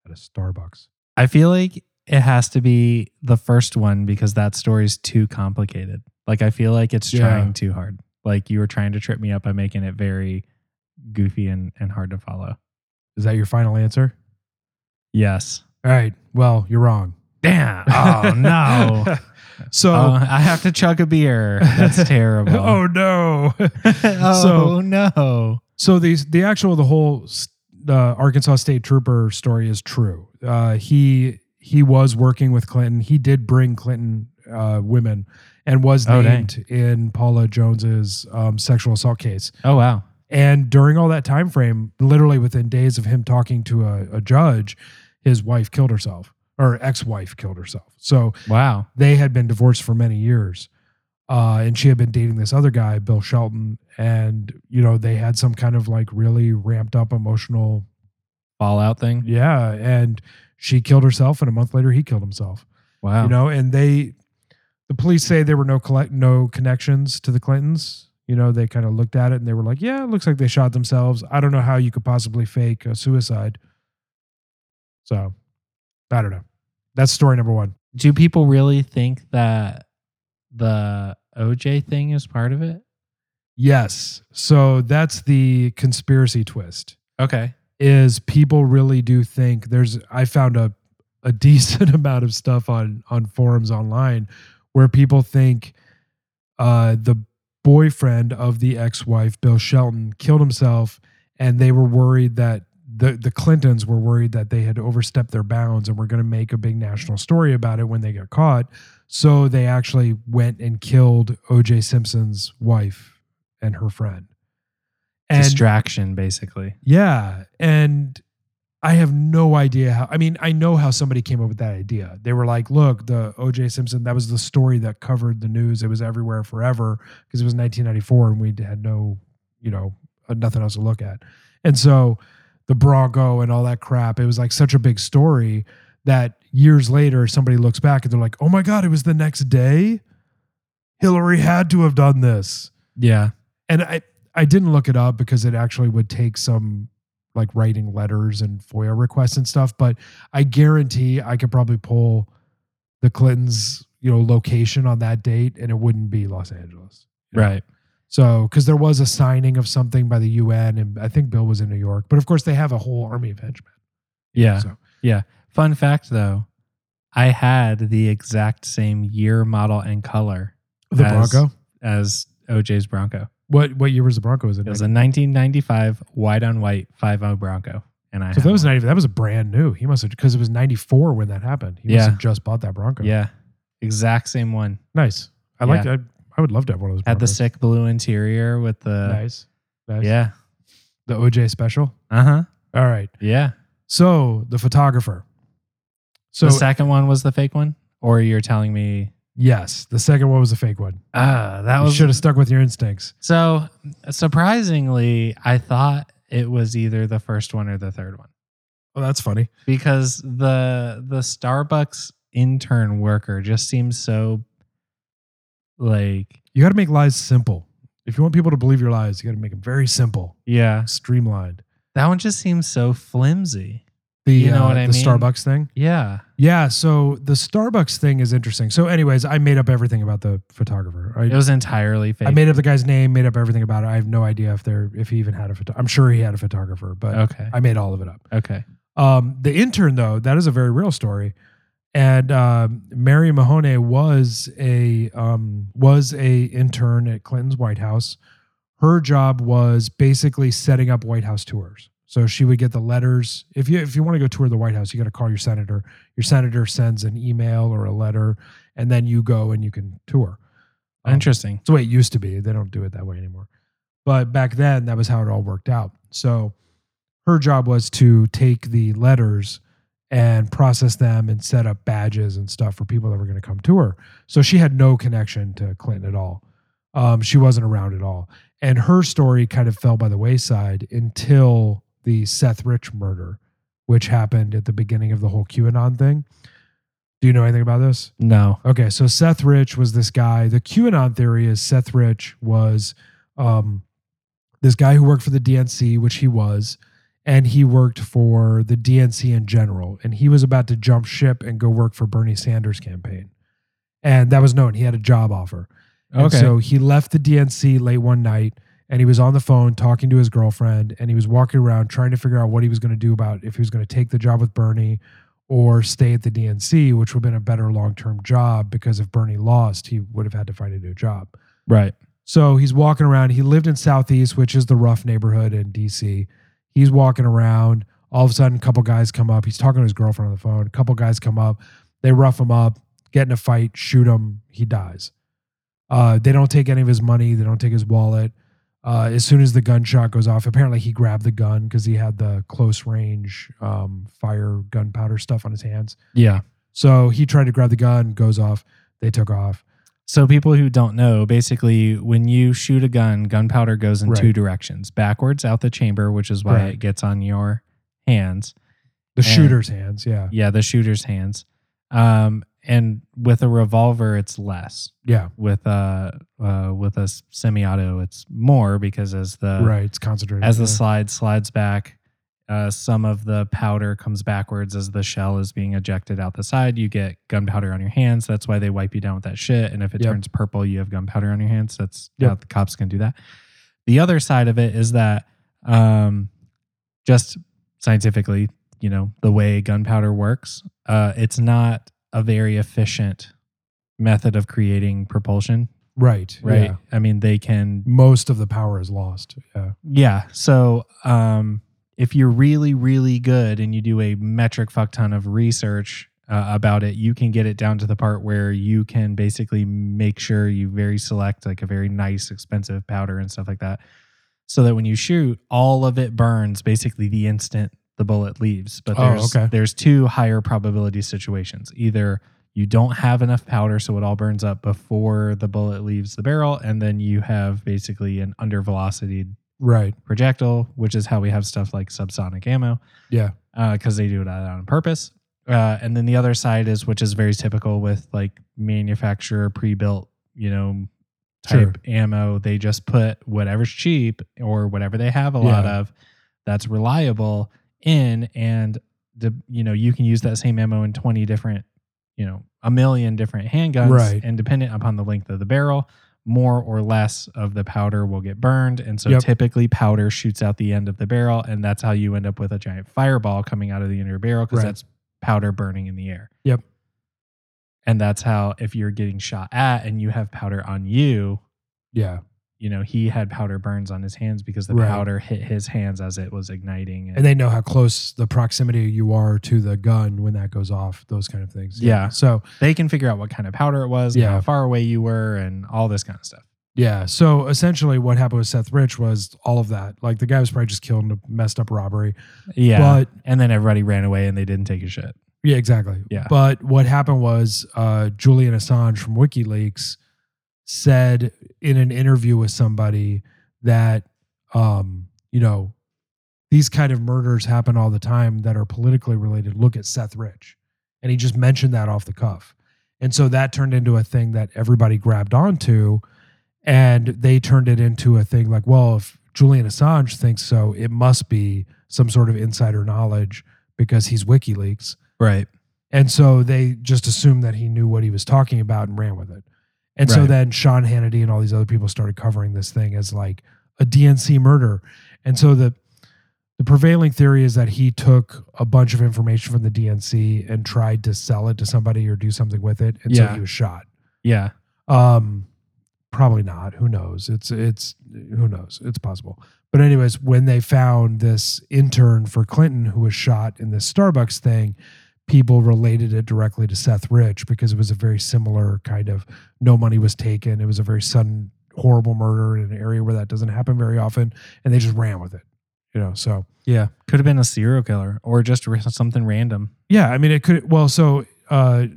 at a Starbucks. I feel like it has to be the first one because that story's too complicated. Like I feel like it's Yeah. trying too hard. Like you were trying to trip me up by making it very goofy and, and hard to follow. Is that your final answer? Yes. All right. Well, you're wrong. Damn. Oh no. so. Oh, I have to chug a beer. That's terrible. oh no. oh so- no. So the the actual the whole the Arkansas State Trooper story is true. Uh, he he was working with Clinton. He did bring Clinton uh, women and was Oh, dang. named in Paula Jones's um, sexual assault case. Oh wow. And during all that time frame, literally within days of him talking to a, a judge, his wife killed herself or ex-wife killed herself. So Wow. they had been divorced for many years. Uh, and she had been dating this other guy, Bill Shelton, and you know they had some kind of like really ramped up emotional, Fallout thing. yeah. And she killed herself, and a month later he killed himself. Wow. You know, and they, the police say there were no collect no connections to the Clintons. You know, they kind of looked at it and they were like, yeah, it looks like they shot themselves. I don't know how you could possibly fake a suicide. So, I don't know. That's story number one. Do people really think that the OJ thing is part of it? Yes. So that's the conspiracy twist. Okay. Is people really do think there's I found a a decent amount of stuff on on forums online where people think uh the boyfriend of the ex-wife Bill Shelton killed himself and they were worried that the the Clintons were worried that they had overstepped their bounds and were going to make a big national story about it when they got caught. So they actually went and killed OJ Simpson's wife and her friend. And Distraction, basically. yeah, and I have no idea how. I mean, I know how somebody came up with that idea. They were like, "Look, the O.J. Simpson. That was the story that covered the news. It was everywhere forever because it was 1994 and we had no, you know, nothing else to look at." And so, the Bronco and all that crap. It was like such a big story that years later, somebody looks back and they're like, "Oh my god, it was the next day. Hillary had to have done this." Yeah. and I I didn't look it up because it actually would take some like writing letters and FOIA requests and stuff. But I guarantee I could probably pull the Clintons, you know, location on that date, and it wouldn't be Los Angeles. Right. know? So, because there was a signing of something by the UN, and I think Bill was in New York. But of course, they have a whole army of henchmen. Yeah. So, Fun fact though, I had the exact same year, model, and color the As- Bronco. as OJ's Bronco. What what year was the Bronco? Was it? It was a 1995 white on white 5 Bronco. And I. So that was one. ninety. That was a brand new. He must have because it was ninety four when that happened. He Yeah. must have just bought that Bronco. Yeah. Exact same one. Nice. I like. I, I would love to have one of those. Had the Broncos. sick blue interior with the nice. Nice. Yeah. The OJ special. Uh-huh. All right. Yeah. So the photographer. So the second one was the fake one? Or you're telling me yes, the second one was a fake one. ah that You was should have stuck with your instincts. So surprisingly, I thought it was either the first one or the third one Oh, that's funny. because the the Starbucks intern worker just seems so like You got to make lies simple. If you want people to believe your lies, you got to make them very simple, yeah. streamlined. That one just seems so flimsy. The You know uh, what I the mean? Starbucks thing. Yeah. Yeah. So the Starbucks thing is interesting. So, anyways, I made up everything about the photographer. I, It was entirely fake. I made up the guy's name, made up everything about it. I have no idea if there if he even had a photo. I'm sure he had a photographer, but okay. I made all of it up. Okay. Um, the intern, though, that is a very real story. And um, Mary Mahoney was a um, was a intern at Clinton's White House. Her job was basically setting up White House tours. So she would get the letters. If you if you want to go tour the White House, you got to call your senator. Your senator sends an email or a letter, and then you go and you can tour. Um, Interesting. it's the way it used to be. They don't do it that way anymore. But back then, that was how it all worked out. So her job was to take the letters and process them and set up badges and stuff for people that were going to come to her. So she had no connection to Clinton at all. Um, she wasn't around at all. And her story kind of fell by the wayside until the Seth Rich murder, which happened at the beginning of the whole QAnon thing. Do you know anything about this? No. Okay, so Seth Rich was this guy. The QAnon theory is Seth Rich was um, this guy who worked for the DNC, which he was, and he worked for the DNC in general. And he was about to jump ship and go work for Bernie Sanders' campaign. And that was known. He had a job offer. And Okay. so he left the DNC late one night and he was on the phone talking to his girlfriend and he was walking around trying to figure out what he was going to do about if he was going to take the job with Bernie or stay at the DNC, which would have been a better long term job because if Bernie lost, he would have had to find a new job. right. So he's walking around. He lived in Southeast, which is the rough neighborhood in DC. He's walking around. All of a sudden, a couple guys come up. He's talking to his girlfriend on the phone. A couple guys come up. They rough him up, get in a fight, shoot him. He dies. Uh, they don't take any of his money. They don't take his wallet. Uh, as soon as the gunshot goes off, apparently he grabbed the gun because he had the close range um, fire gunpowder stuff on his hands. Yeah. So he tried to grab the gun, goes off. They took off. So people who don't know, basically, when you shoot a gun, gunpowder goes in Right. two directions: backwards out the chamber, which is why Right. it gets on your hands. The And- shooter's hands. Yeah. Yeah, the shooter's hands. Um, and with a revolver, it's less. Yeah. With a uh, with a semi-auto, it's more because as the right. It's concentrated. as the yeah. slide slides back, uh, some of the powder comes backwards as the shell is being ejected out the side. You get gunpowder on your hands. That's why they wipe you down with that shit. And if it Yep. turns purple, you have gunpowder on your hands. That's Yep. how the cops can do that. The other side of it is that um, just scientifically, you know, the way gunpowder works, uh, it's not a very efficient method of creating propulsion, Right. right? yeah. I mean, they can Most of the power is lost. Yeah. yeah. So um, if you're really, really good and you do a metric fuck ton of research uh, about it, you can get it down to the part where you can basically make sure you very select like a very nice, expensive powder and stuff like that. So that when you shoot, all of it burns basically the instant the bullet leaves. But Oh, there's okay. there's two higher probability situations. Either you don't have enough powder, so it all burns up before the bullet leaves the barrel, and then you have basically an under velocity Right. projectile, which is how we have stuff like subsonic ammo, Yeah. because they do it on purpose. Uh, and then the other side is, which is very typical with like manufacturer pre-built, you know, type ammo. They just put whatever's cheap or whatever they have a lot of that's reliable in, and the you know you can use that same ammo in twenty different, you know, a million different handguns, Right. and dependent upon the length of the barrel, more or less of the powder will get burned. And so Yep. typically powder shoots out the end of the barrel, and that's how you end up with a giant fireball coming out of the end of your barrel because Right. that's powder burning in the air. Yep. And that's how if you're getting shot at and you have powder on you, Yeah. You know, he had powder burns on his hands because the Right. powder hit his hands as it was igniting. And they know how close the proximity you are to the gun when that goes off, those kind of things. Yeah. So, they can figure out what kind of powder it was, Yeah. how far away you were, and all this kind of stuff. yeah. So essentially what happened with Seth Rich was all of that. Like the guy was probably just killed in a messed up robbery. Yeah. But and then everybody ran away and they didn't take a shit. Yeah, exactly. Yeah. But what happened was uh, Julian Assange from WikiLeaks said in an interview with somebody that, um, you know, these kind of murders happen all the time that are politically related. Look at Seth Rich. And he just mentioned that off the cuff. And so that turned into a thing that everybody grabbed onto. And they turned it into a thing like, well, if Julian Assange thinks so, it must be some sort of insider knowledge because he's WikiLeaks. Right. And so they just assumed that he knew what he was talking about and ran with it. And so then Sean Hannity and all these other people started covering this thing as like a DNC murder. And so the the prevailing theory is that he took a bunch of information from the DNC and tried to sell it to somebody or do something with it. And so he was shot. Yeah. Um, probably not. Who knows? It's it's who knows? It's possible. But anyways, when they found this intern for Clinton who was shot in this Starbucks thing, people related it directly to Seth Rich because it was a very similar kind of no money was taken. It was a very sudden, horrible murder in an area where that doesn't happen very often, and they just ran with it. You know, so Yeah. Could have been a serial killer or just something random. Yeah, I mean it could well so uh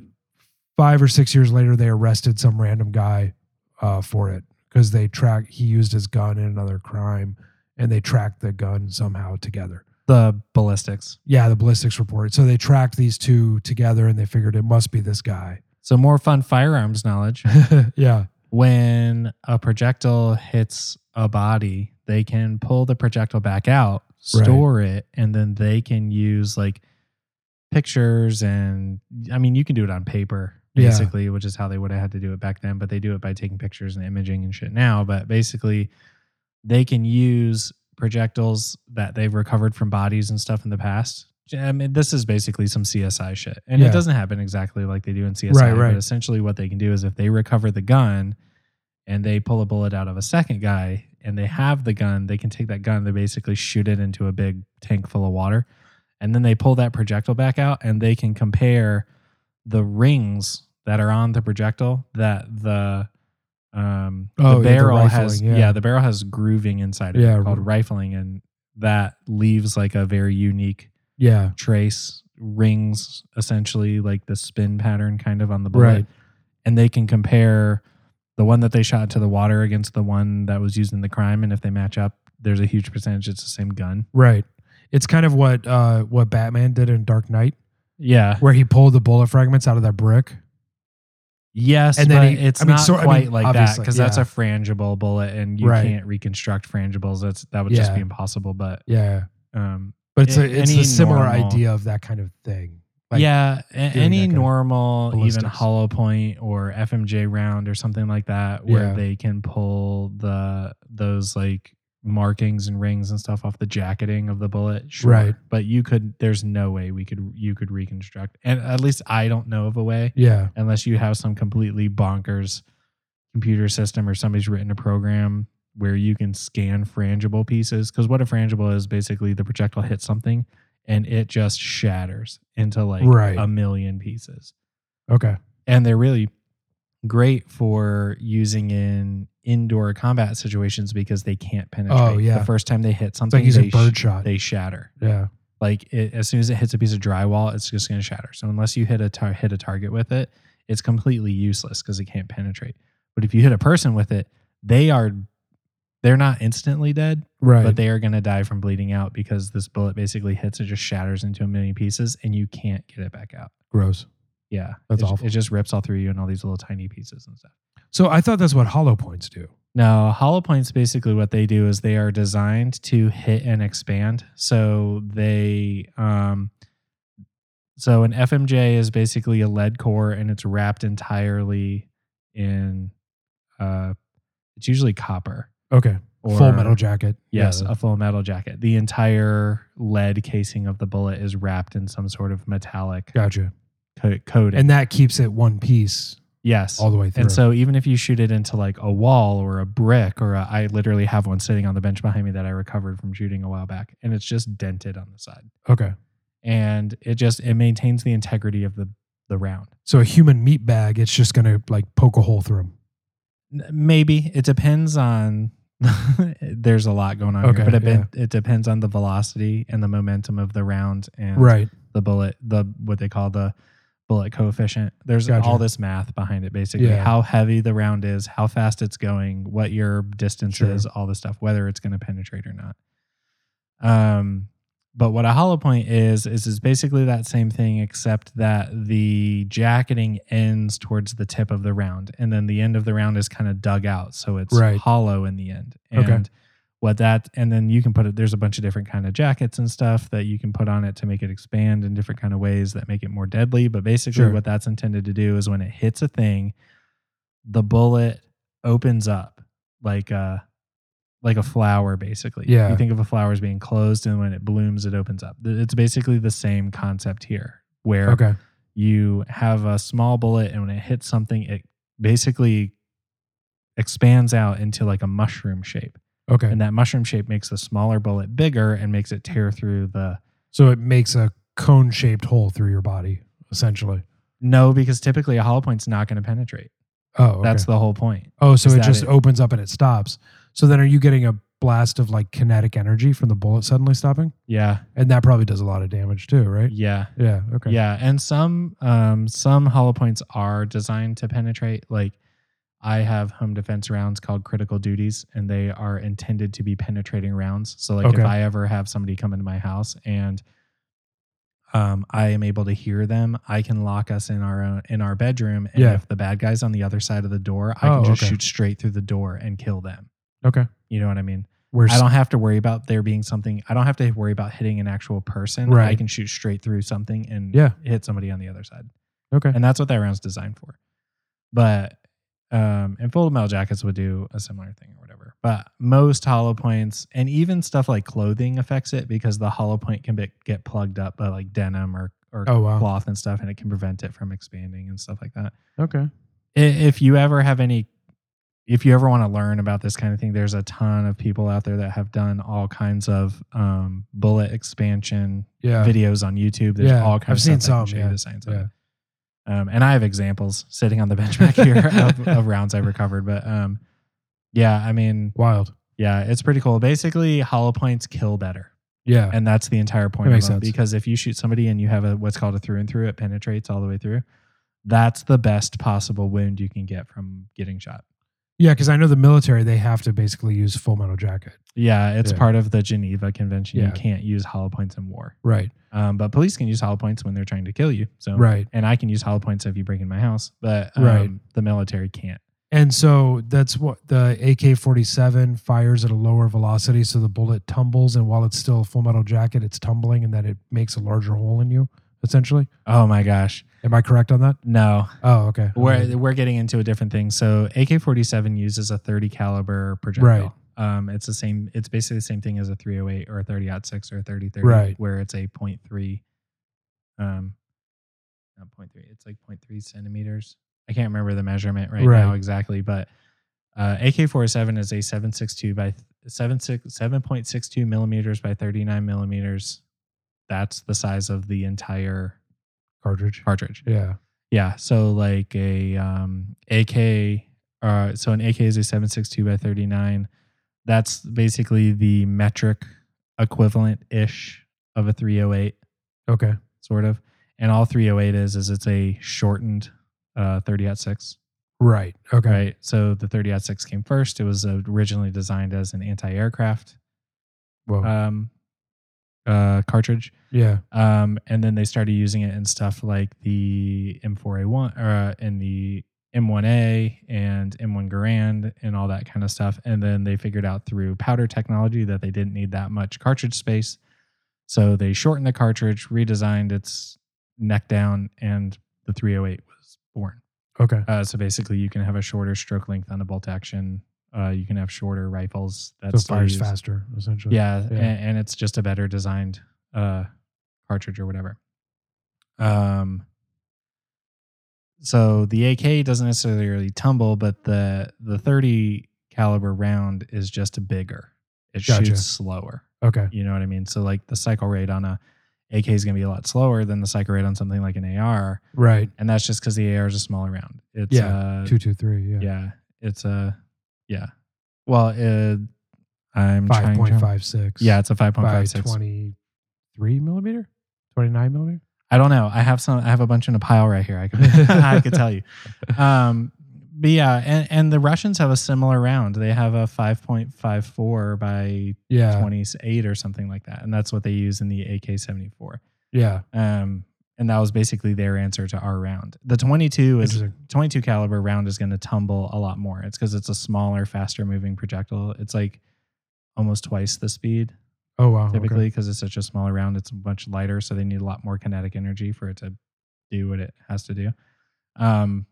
5 or 6 years later they arrested some random guy uh for it because they track he used his gun in another crime and they tracked the gun somehow together. The ballistics. Yeah, the ballistics report. So they tracked these two together and they figured it must be this guy. So more fun firearms knowledge. yeah. when a projectile hits a body, they can pull the projectile back out, Right. store it, and then they can use like pictures and I mean you can do it on paper Yeah. basically, which is how they would have had to do it back then, but they do it by taking pictures and imaging and shit now, but basically they can use projectiles that they've recovered from bodies and stuff in the past. I mean, this is basically some CSI shit. And Yeah. it doesn't happen exactly like they do in CSI. Right, right. But essentially, what they can do is if they recover the gun and they pull a bullet out of a second guy and they have the gun, they can take that gun, they basically shoot it into a big tank full of water. And then they pull that projectile back out and they can compare the rings that are on the projectile that the um Oh, yeah, the the barrel has yeah. yeah. the barrel has grooving inside of Yeah. it called rifling and that leaves like a very unique Yeah. trace rings essentially like the spin pattern kind of on the bullet Right. and they can compare the one that they shot into the water against the one that was used in the crime and if they match up there's a huge percentage it's the same gun Right. It's kind of what uh what Batman did in Dark Knight yeah where he pulled the bullet fragments out of that brick. Yes And then but he- it's I mean, not so- I mean, quite like that because that's a frangible bullet and you Right. can't reconstruct frangibles that's that would just be impossible but Yeah. um But it's A- it's any a similar normal- idea of that kind of thing. Like, yeah, any normal, even hollow point or FMJ round or something like that, where Yeah. they can pull the those like markings and rings and stuff off the jacketing of the bullet. Sure. Right. But you could. There's no way we could. You could reconstruct, and at least I don't know of a way, Yeah. unless you have some completely bonkers computer system or somebody's written a program where you can scan frangible pieces. Because what a frangible is basically the projectile hits something and it just shatters into like Right. a million pieces. Okay. And they're really great for using in indoor combat situations because they can't penetrate. Oh, yeah. The first time they hit something, like using they, sh- birdshot. they shatter. Yeah. Like it, as soon as it hits a piece of drywall, it's just going to shatter. So unless you hit a tar- hit a target with it, it's completely useless because it can't penetrate. But if you hit a person with it, they are they're not instantly dead, Right. but they are going to die from bleeding out because this bullet basically hits and just shatters into a million pieces, and you can't get it back out. Gross. Yeah, That's it, awful. It just rips all through you and all these little tiny pieces and stuff. So I thought that's what hollow points do. No, hollow points basically what they do is they are designed to hit and expand. So they um so an FMJ is basically a lead core and it's wrapped entirely in uh it's usually copper. Okay. Or, Full metal jacket. Yes, Yeah. a full metal jacket. The entire lead casing of the bullet is wrapped in some sort of metallic Gotcha. co- coating. And that keeps it one piece yes. all the way through. And so even if you shoot it into like a wall or a brick or a, I literally have one sitting on the bench behind me that I recovered from shooting a while back and it's just dented on the side. okay. And it just it maintains the integrity of the the round. So a human meat bag, it's just gonna like poke a hole through them. Maybe it depends on there's a lot going on Okay, here, but it, yeah. it depends on the velocity and the momentum of the round and Right. the bullet, the what they call the bullet coefficient. There's Gotcha. all this math behind it, basically. Yeah. How heavy the round is, how fast it's going, what your distance Sure. is, all this stuff, whether it's going to penetrate or not. Um, but what a hollow point is is is basically that same thing except that the jacketing ends towards the tip of the round and then the end of the round is kind of dug out so it's Right. hollow in the end and Okay. What that and then you can put it there's a bunch of different kind of jackets and stuff that you can put on it to make it expand in different kind of ways that make it more deadly but basically Sure. what that's intended to do is when it hits a thing the bullet opens up like a like a flower basically Yeah. you think of a flower as being closed and when it blooms it opens up it's basically the same concept here where Okay. you have a small bullet and when it hits something it basically expands out into like a mushroom shape Okay. and that mushroom shape makes the smaller bullet bigger and makes it tear through the So it makes a cone shaped hole through your body, essentially. no because typically a hollow point's not going to penetrate Oh, okay. that's the whole point oh, so it just it- opens up and it stops. So then are you getting a blast of like kinetic energy from the bullet suddenly stopping? yeah And that probably does a lot of damage too, right? yeah Yeah. Okay. Yeah, and some um some hollow points are designed to penetrate. Like I have home defense rounds called critical duties, and they are intended to be penetrating rounds. So like Okay. if I ever have somebody come into my house and um I am able to hear them, I can lock us in our own in our bedroom, and Yeah. if the bad guy's on the other side of the door, I Oh, can just okay. shoot straight through the door and kill them. Okay. You know what I mean? We're I don't have to worry about there being something. I don't have to worry about hitting an actual person. Right. I can shoot straight through something and Yeah. hit somebody on the other side. okay. And that's what that round's designed for. But um, and full metal jackets would do a similar thing or whatever. But most hollow points and even stuff like clothing affects it because the hollow point can be, get plugged up by like denim or or Oh, wow. cloth and stuff, and it can prevent it from expanding and stuff like that. Okay. If you ever have any, if you ever want to learn about this kind of thing, there's a ton of people out there that have done all kinds of um, bullet expansion Yeah. videos on YouTube. There's Yeah, all kinds I've of seen some, yeah, the science of it. Um, and I have examples sitting on the bench back here of, of rounds I've recovered. But um, yeah, I mean, Wild. yeah, it's pretty cool. Basically, hollow points kill better, Yeah. and that's the entire point That makes them. sense. Because if you shoot somebody and you have a what's called a through and through, it penetrates all the way through. That's the best possible wound you can get from getting shot. Yeah, because I know the military they have to basically use full metal jacket. Yeah, it's Yeah. part of the Geneva Convention. Yeah. You can't use hollow points in war. Right. Um, but police can use hollow points when they're trying to kill you. So Right. and I can use hollow points if you break in my house, but um, Right. the military can't. And so that's what the AK 47 fires at a lower velocity. So the bullet tumbles. And while it's still a full metal jacket, it's tumbling and then it makes a larger hole in you, essentially. Oh my gosh, Am I correct on that? no, Oh, okay. we're we're getting into a different thing. So AK forty seven uses a thirty caliber projectile. Right. Um, it's the same. It's basically the same thing as a three hundred eight or a thirty six or a thirty thirty. Right. Where it's a 0.3, um, not 0.3. It's like 0.3 centimeters. I can't remember the measurement right, now exactly, but uh, AK forty seven is a seven six two by seven six seven point six two millimeters by thirty nine millimeters. That's the size of the entire Cartridge. cartridge. Yeah. Yeah. So like a um, AK, uh, so an AK is a 762 by 39. That's basically the metric equivalent ish of a 308, Okay. sort of. And all 308 is is it's a shortened uh, 30 6. Right. Okay. Right. So the 30 6 came first. It was originally designed as an anti-aircraft Whoa. um, uh, cartridge. yeah. Um, and then they started using it in stuff like the M4A1 or uh, in the M1A and M1 Garand and all that kind of stuff. And then they figured out through powder technology that they didn't need that much cartridge space. So they shortened the cartridge, redesigned its neck down, and the 308 was born. Okay. Uh, so basically, you can have a shorter stroke length on a bolt action. Uh, you can have shorter rifles that So fires faster, essentially. yeah, Yeah. And, and it's just a better designed uh, cartridge or whatever. Um, so the AK doesn't necessarily tumble, but the the 30 caliber round is just bigger. It Gotcha. shoots slower. Okay. You know what I mean? So like the cycle rate on a AK is going to be a lot slower than the cycle rate on something like an AR, Right. and that's just because the AR is a smaller round. It's Yeah, uh, Two, two, three. Yeah. yeah, it's a yeah. Well, uh, I'm Five trying point to- five six. Yeah, it's a five point five six by twenty-three millimeter. Twenty nine millimeter. I don't know. I have some. I have a bunch in a pile right here. I could I could tell you. Um, But yeah, and, and the Russians have a similar round. They have a 5.54 by Yeah. 28 or something like that. And that's what they use in the AK 74. Yeah. Um, and that was basically their answer to our round. The 22 is 22 caliber round is going to tumble a lot more. It's because it's a smaller, faster moving projectile. It's like almost twice the speed Oh wow. typically because it's such a smaller round. It's much lighter, so they need a lot more kinetic energy for it to do what it has to do. Um,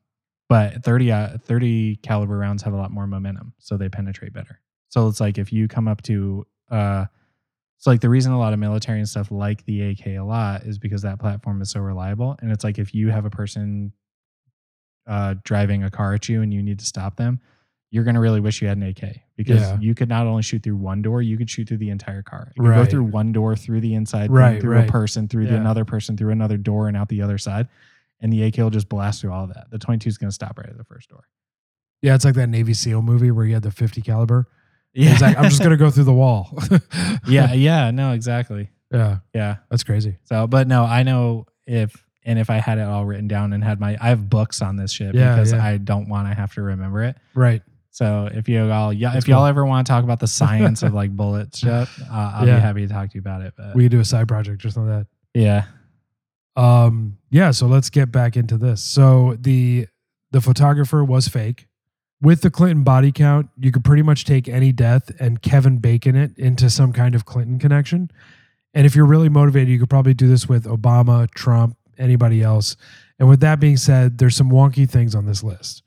but 30 uh, 30 caliber rounds have a lot more momentum, so they penetrate better. So it's like if you come up to uh, it's like the reason a lot of military and stuff like the AK a lot is because that platform is so reliable, and it's like if you have a person uh, driving a car at you and you need to stop them. You're gonna really wish you had an AK because Yeah. you could not only shoot through one door, you could shoot through the entire car. You could Right. go through one door, through the inside, Right, through right. a person, through the Yeah. another person, through another door, and out the other side. And the AK will just blast through all of that. The 22 is gonna stop right at the first door. Yeah, it's like that Navy SEAL movie where you had the 50 caliber. Yeah, He's like, I'm just gonna go through the wall. yeah, yeah, no, exactly. yeah, Yeah. that's crazy. So, but no, I know if and if I had it all written down and had my, I have books on this shit Yeah, because yeah. I don't want to have to remember it. Right. So if you all, yeah, That's if y'all ever want to talk about the science of like bullet shit, uh, I'll Yeah. be happy to talk to you about it. But We could do a side project just on that. yeah, Um, yeah, so let's get back into this. So the the photographer was fake. With the Clinton body count, you could pretty much take any death and Kevin Bacon it into some kind of Clinton connection. And if you're really motivated, you could probably do this with Obama, Trump, anybody else. And with that being said, there's some wonky things on this list.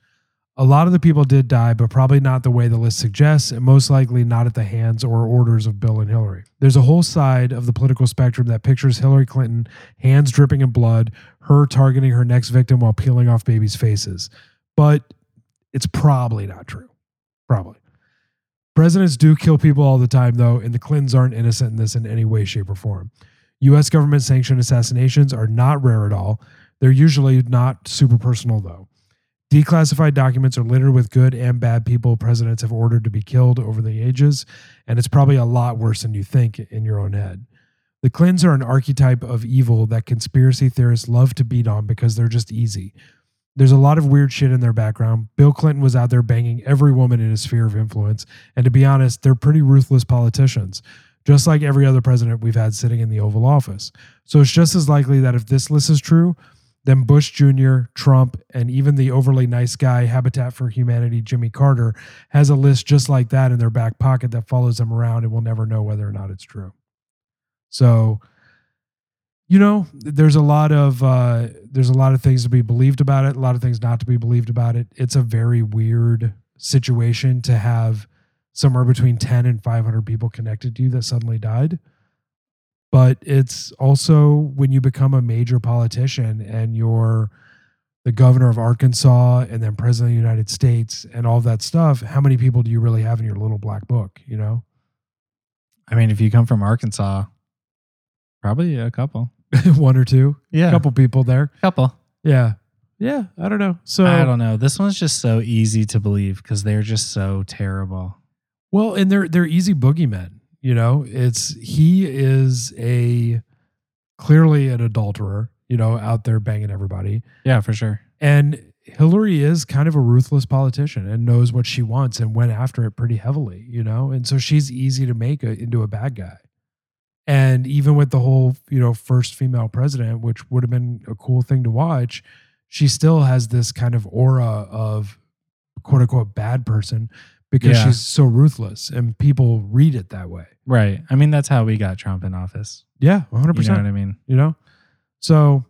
A lot of the people did die, but probably not the way the list suggests, and most likely not at the hands or orders of Bill and Hillary. There's a whole side of the political spectrum that pictures Hillary Clinton, hands dripping in blood, her targeting her next victim while peeling off babies' faces. But it's probably not true. Probably. Presidents do kill people all the time, though, and the Clintons aren't innocent in this in any way, shape, or form. U.S. government sanctioned assassinations are not rare at all. They're usually not super personal, though. Declassified documents are littered with good and bad people presidents have ordered to be killed over the ages, and it's probably a lot worse than you think in your own head. The Clintons are an archetype of evil that conspiracy theorists love to beat on because they're just easy. There's a lot of weird shit in their background. Bill Clinton was out there banging every woman in his sphere of influence, and to be honest, they're pretty ruthless politicians, just like every other president we've had sitting in the Oval Office. So it's just as likely that if this list is true, then Bush Jr., Trump, and even the overly nice guy, Habitat for Humanity, Jimmy Carter, has a list just like that in their back pocket that follows them around and we'll never know whether or not it's true. So, you know, there's a lot of uh, there's a lot of things to be believed about it, a lot of things not to be believed about it. It's a very weird situation to have somewhere between 10 and 500 people connected to you that suddenly died but it's also when you become a major politician and you're the governor of Arkansas and then president of the United States and all that stuff, how many people do you really have in your little black book, you know? I mean, if you come from Arkansas, probably a couple. One or two, Yeah, a couple people there. couple. Yeah. Yeah, I don't know. So I don't know. This one's just so easy to believe because they're just so terrible. well, and they're they're easy boogeymen, you know? It's he is a clearly an adulterer, you know, out there banging everybody. Yeah, for sure. And Hillary is kind of a ruthless politician and knows what she wants and went after it pretty heavily, you know? And so she's easy to make a, into a bad guy. And even with the whole, you know, first female president, which would have been a cool thing to watch, she still has this kind of aura of quote unquote bad person because Yeah. she's so ruthless and people read it that way. Right. I mean, that's how we got Trump in office. Yeah, 100%. You know what I mean? you know so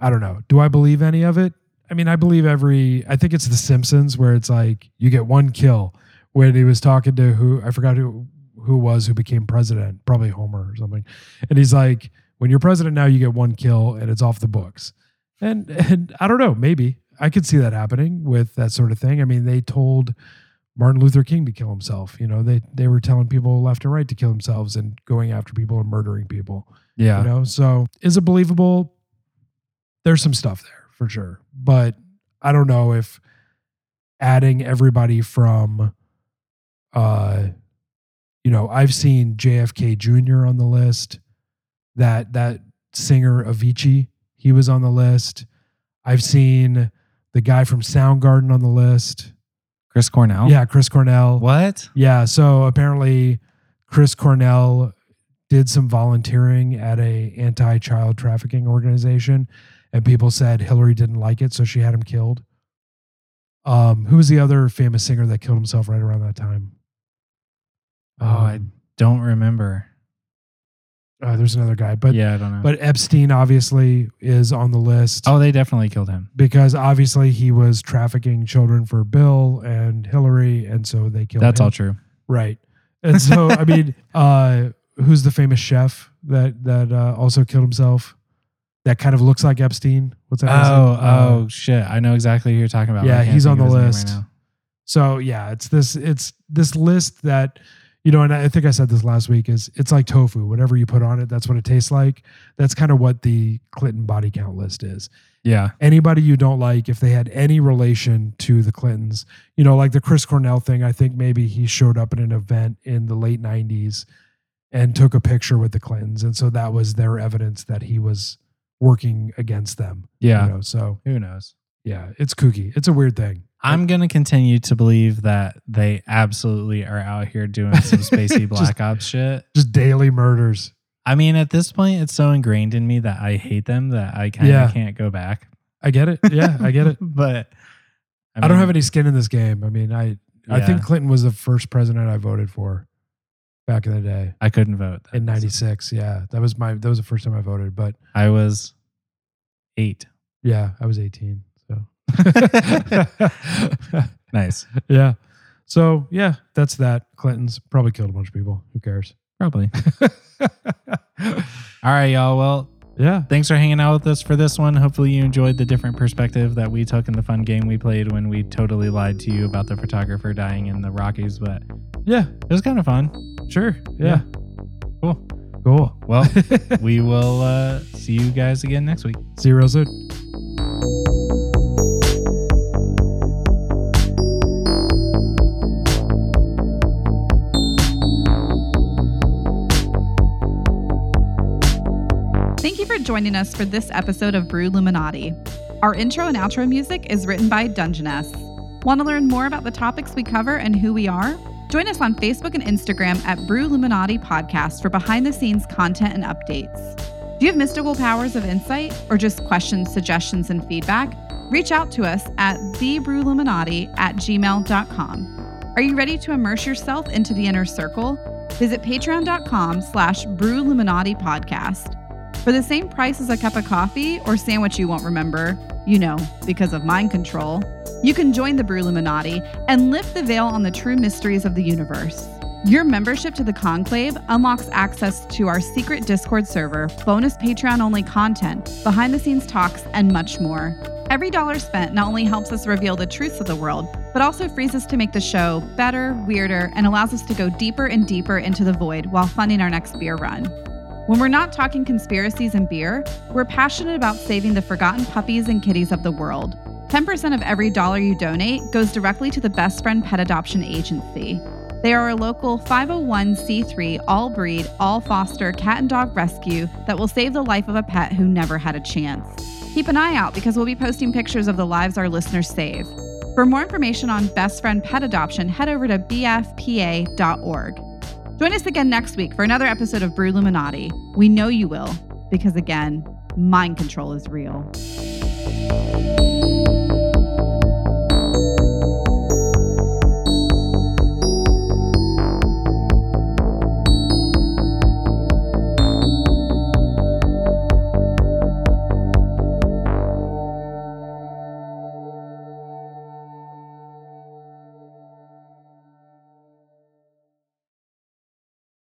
i don't know do i believe any of it i mean i believe every i think it's the simpsons where it's like you get one kill when he was talking to who i forgot who who was who became president probably homer or something. And he's like when you're president now you get one kill and it's off the books. And and i don't know maybe. I could see that happening with that sort of thing. I mean they told Martin Luther King to kill himself. You know, they they were telling people left and right to kill themselves and going after people and murdering people. Yeah. you know so is it believable? There's some stuff there for sure. But i don't know if adding everybody from uh you know i've seen jfk jr on the list that that singer avicii he was on the list i've seen the guy from Soundgarden on the list. Chris Cornell. Yeah, Chris Cornell. What? Yeah, so apparently Chris Cornell did some volunteering at a anti-child trafficking organization and people said Hillary didn't like it so she had him killed. Um who was the other famous singer that killed himself right around that time? Oh, I Um, don't remember. uh, there's another guy, but yeah, I don't know. but Epstein obviously is on the list. oh, they definitely killed him. because obviously he was trafficking children for Bill and Hillary, and so they killed. Him. That's him. all true. right. And so I mean, uh, who's the famous chef that that uh, also killed himself? That kind of looks like Epstein. What's that? Oh. Uh, oh shit! I know exactly who you're talking about. Yeah, he's on the list. right. So yeah, it's this it's this list that you know, and I think I said this last week is it's like tofu. Whatever you put on it, that's what it tastes like. That's kind of what the Clinton body count list is. Yeah, anybody you don't like if they had any relation to the Clintons. You know, like the Chris Cornell thing, I think maybe he showed up at an event in the late 90s and took a picture with the Clintons. And so that was their evidence that he was working against them. yeah. You know, so Who knows? Yeah, it's kooky. It's a weird thing. I'm gonna continue to believe that they absolutely are out here doing some spacey black ops shit. Just daily murders. I mean, at this point, it's so ingrained in me that I hate them that I kind of Yeah. can't go back. I get it. Yeah, I get it. but I, don't have any skin in this game. I mean, I I think Clinton was the first president I voted for back in the day. I couldn't vote In then, so 96, yeah. That was my that was the first time I voted, but I was eight. Yeah, I was 18. Nice, yeah. So yeah, that's that. Clinton's probably killed a bunch of people. Who cares? probably. All right, y'all. Well, yeah. thanks for hanging out with us for this one. Hopefully, you enjoyed the different perspective that we took in the fun game we played when we totally lied to you about the photographer dying in the Rockies. But Yeah. it was kind of fun. Sure. Yeah. Cool. Cool. Well, we will uh, see you guys again next week. See you real soon. Thank you for joining us for this episode of Brew Luminati. Our intro and outro music is written by Dungeness. Want to learn more about the topics we cover and who we are? Join us on Facebook and Instagram at Brew Luminati Podcast for behind the scenes content and updates. Do you have mystical powers of insight or just questions, suggestions, and feedback? Reach out to us at thebrewluminati at gmail.com. Are you ready to immerse yourself into the inner circle? Visit patreon.com slash podcast. For the same price as a cup of coffee or sandwich you won't remember, you know, because of mind control, you can join the Brewluminati and lift the veil on the true mysteries of the universe. Your membership to the Conclave unlocks access to our secret Discord server, bonus Patreon only content, behind the scenes talks, and much more. Every dollar spent not only helps us reveal the truths of the world, but also frees us to make the show better, weirder, and allows us to go deeper and deeper into the void while funding our next beer run. When we're not talking conspiracies and beer, we're passionate about saving the forgotten puppies and kitties of the world. 10% of every dollar you donate goes directly to the Best Friend Pet Adoption Agency. They are a local 501c3 all breed, all foster cat and dog rescue that will save the life of a pet who never had a chance. Keep an eye out because we'll be posting pictures of the lives our listeners save. For more information on Best Friend Pet Adoption, head over to bfpa.org. Join us again next week for another episode of Brew Luminati. We know you will, because again, mind control is real.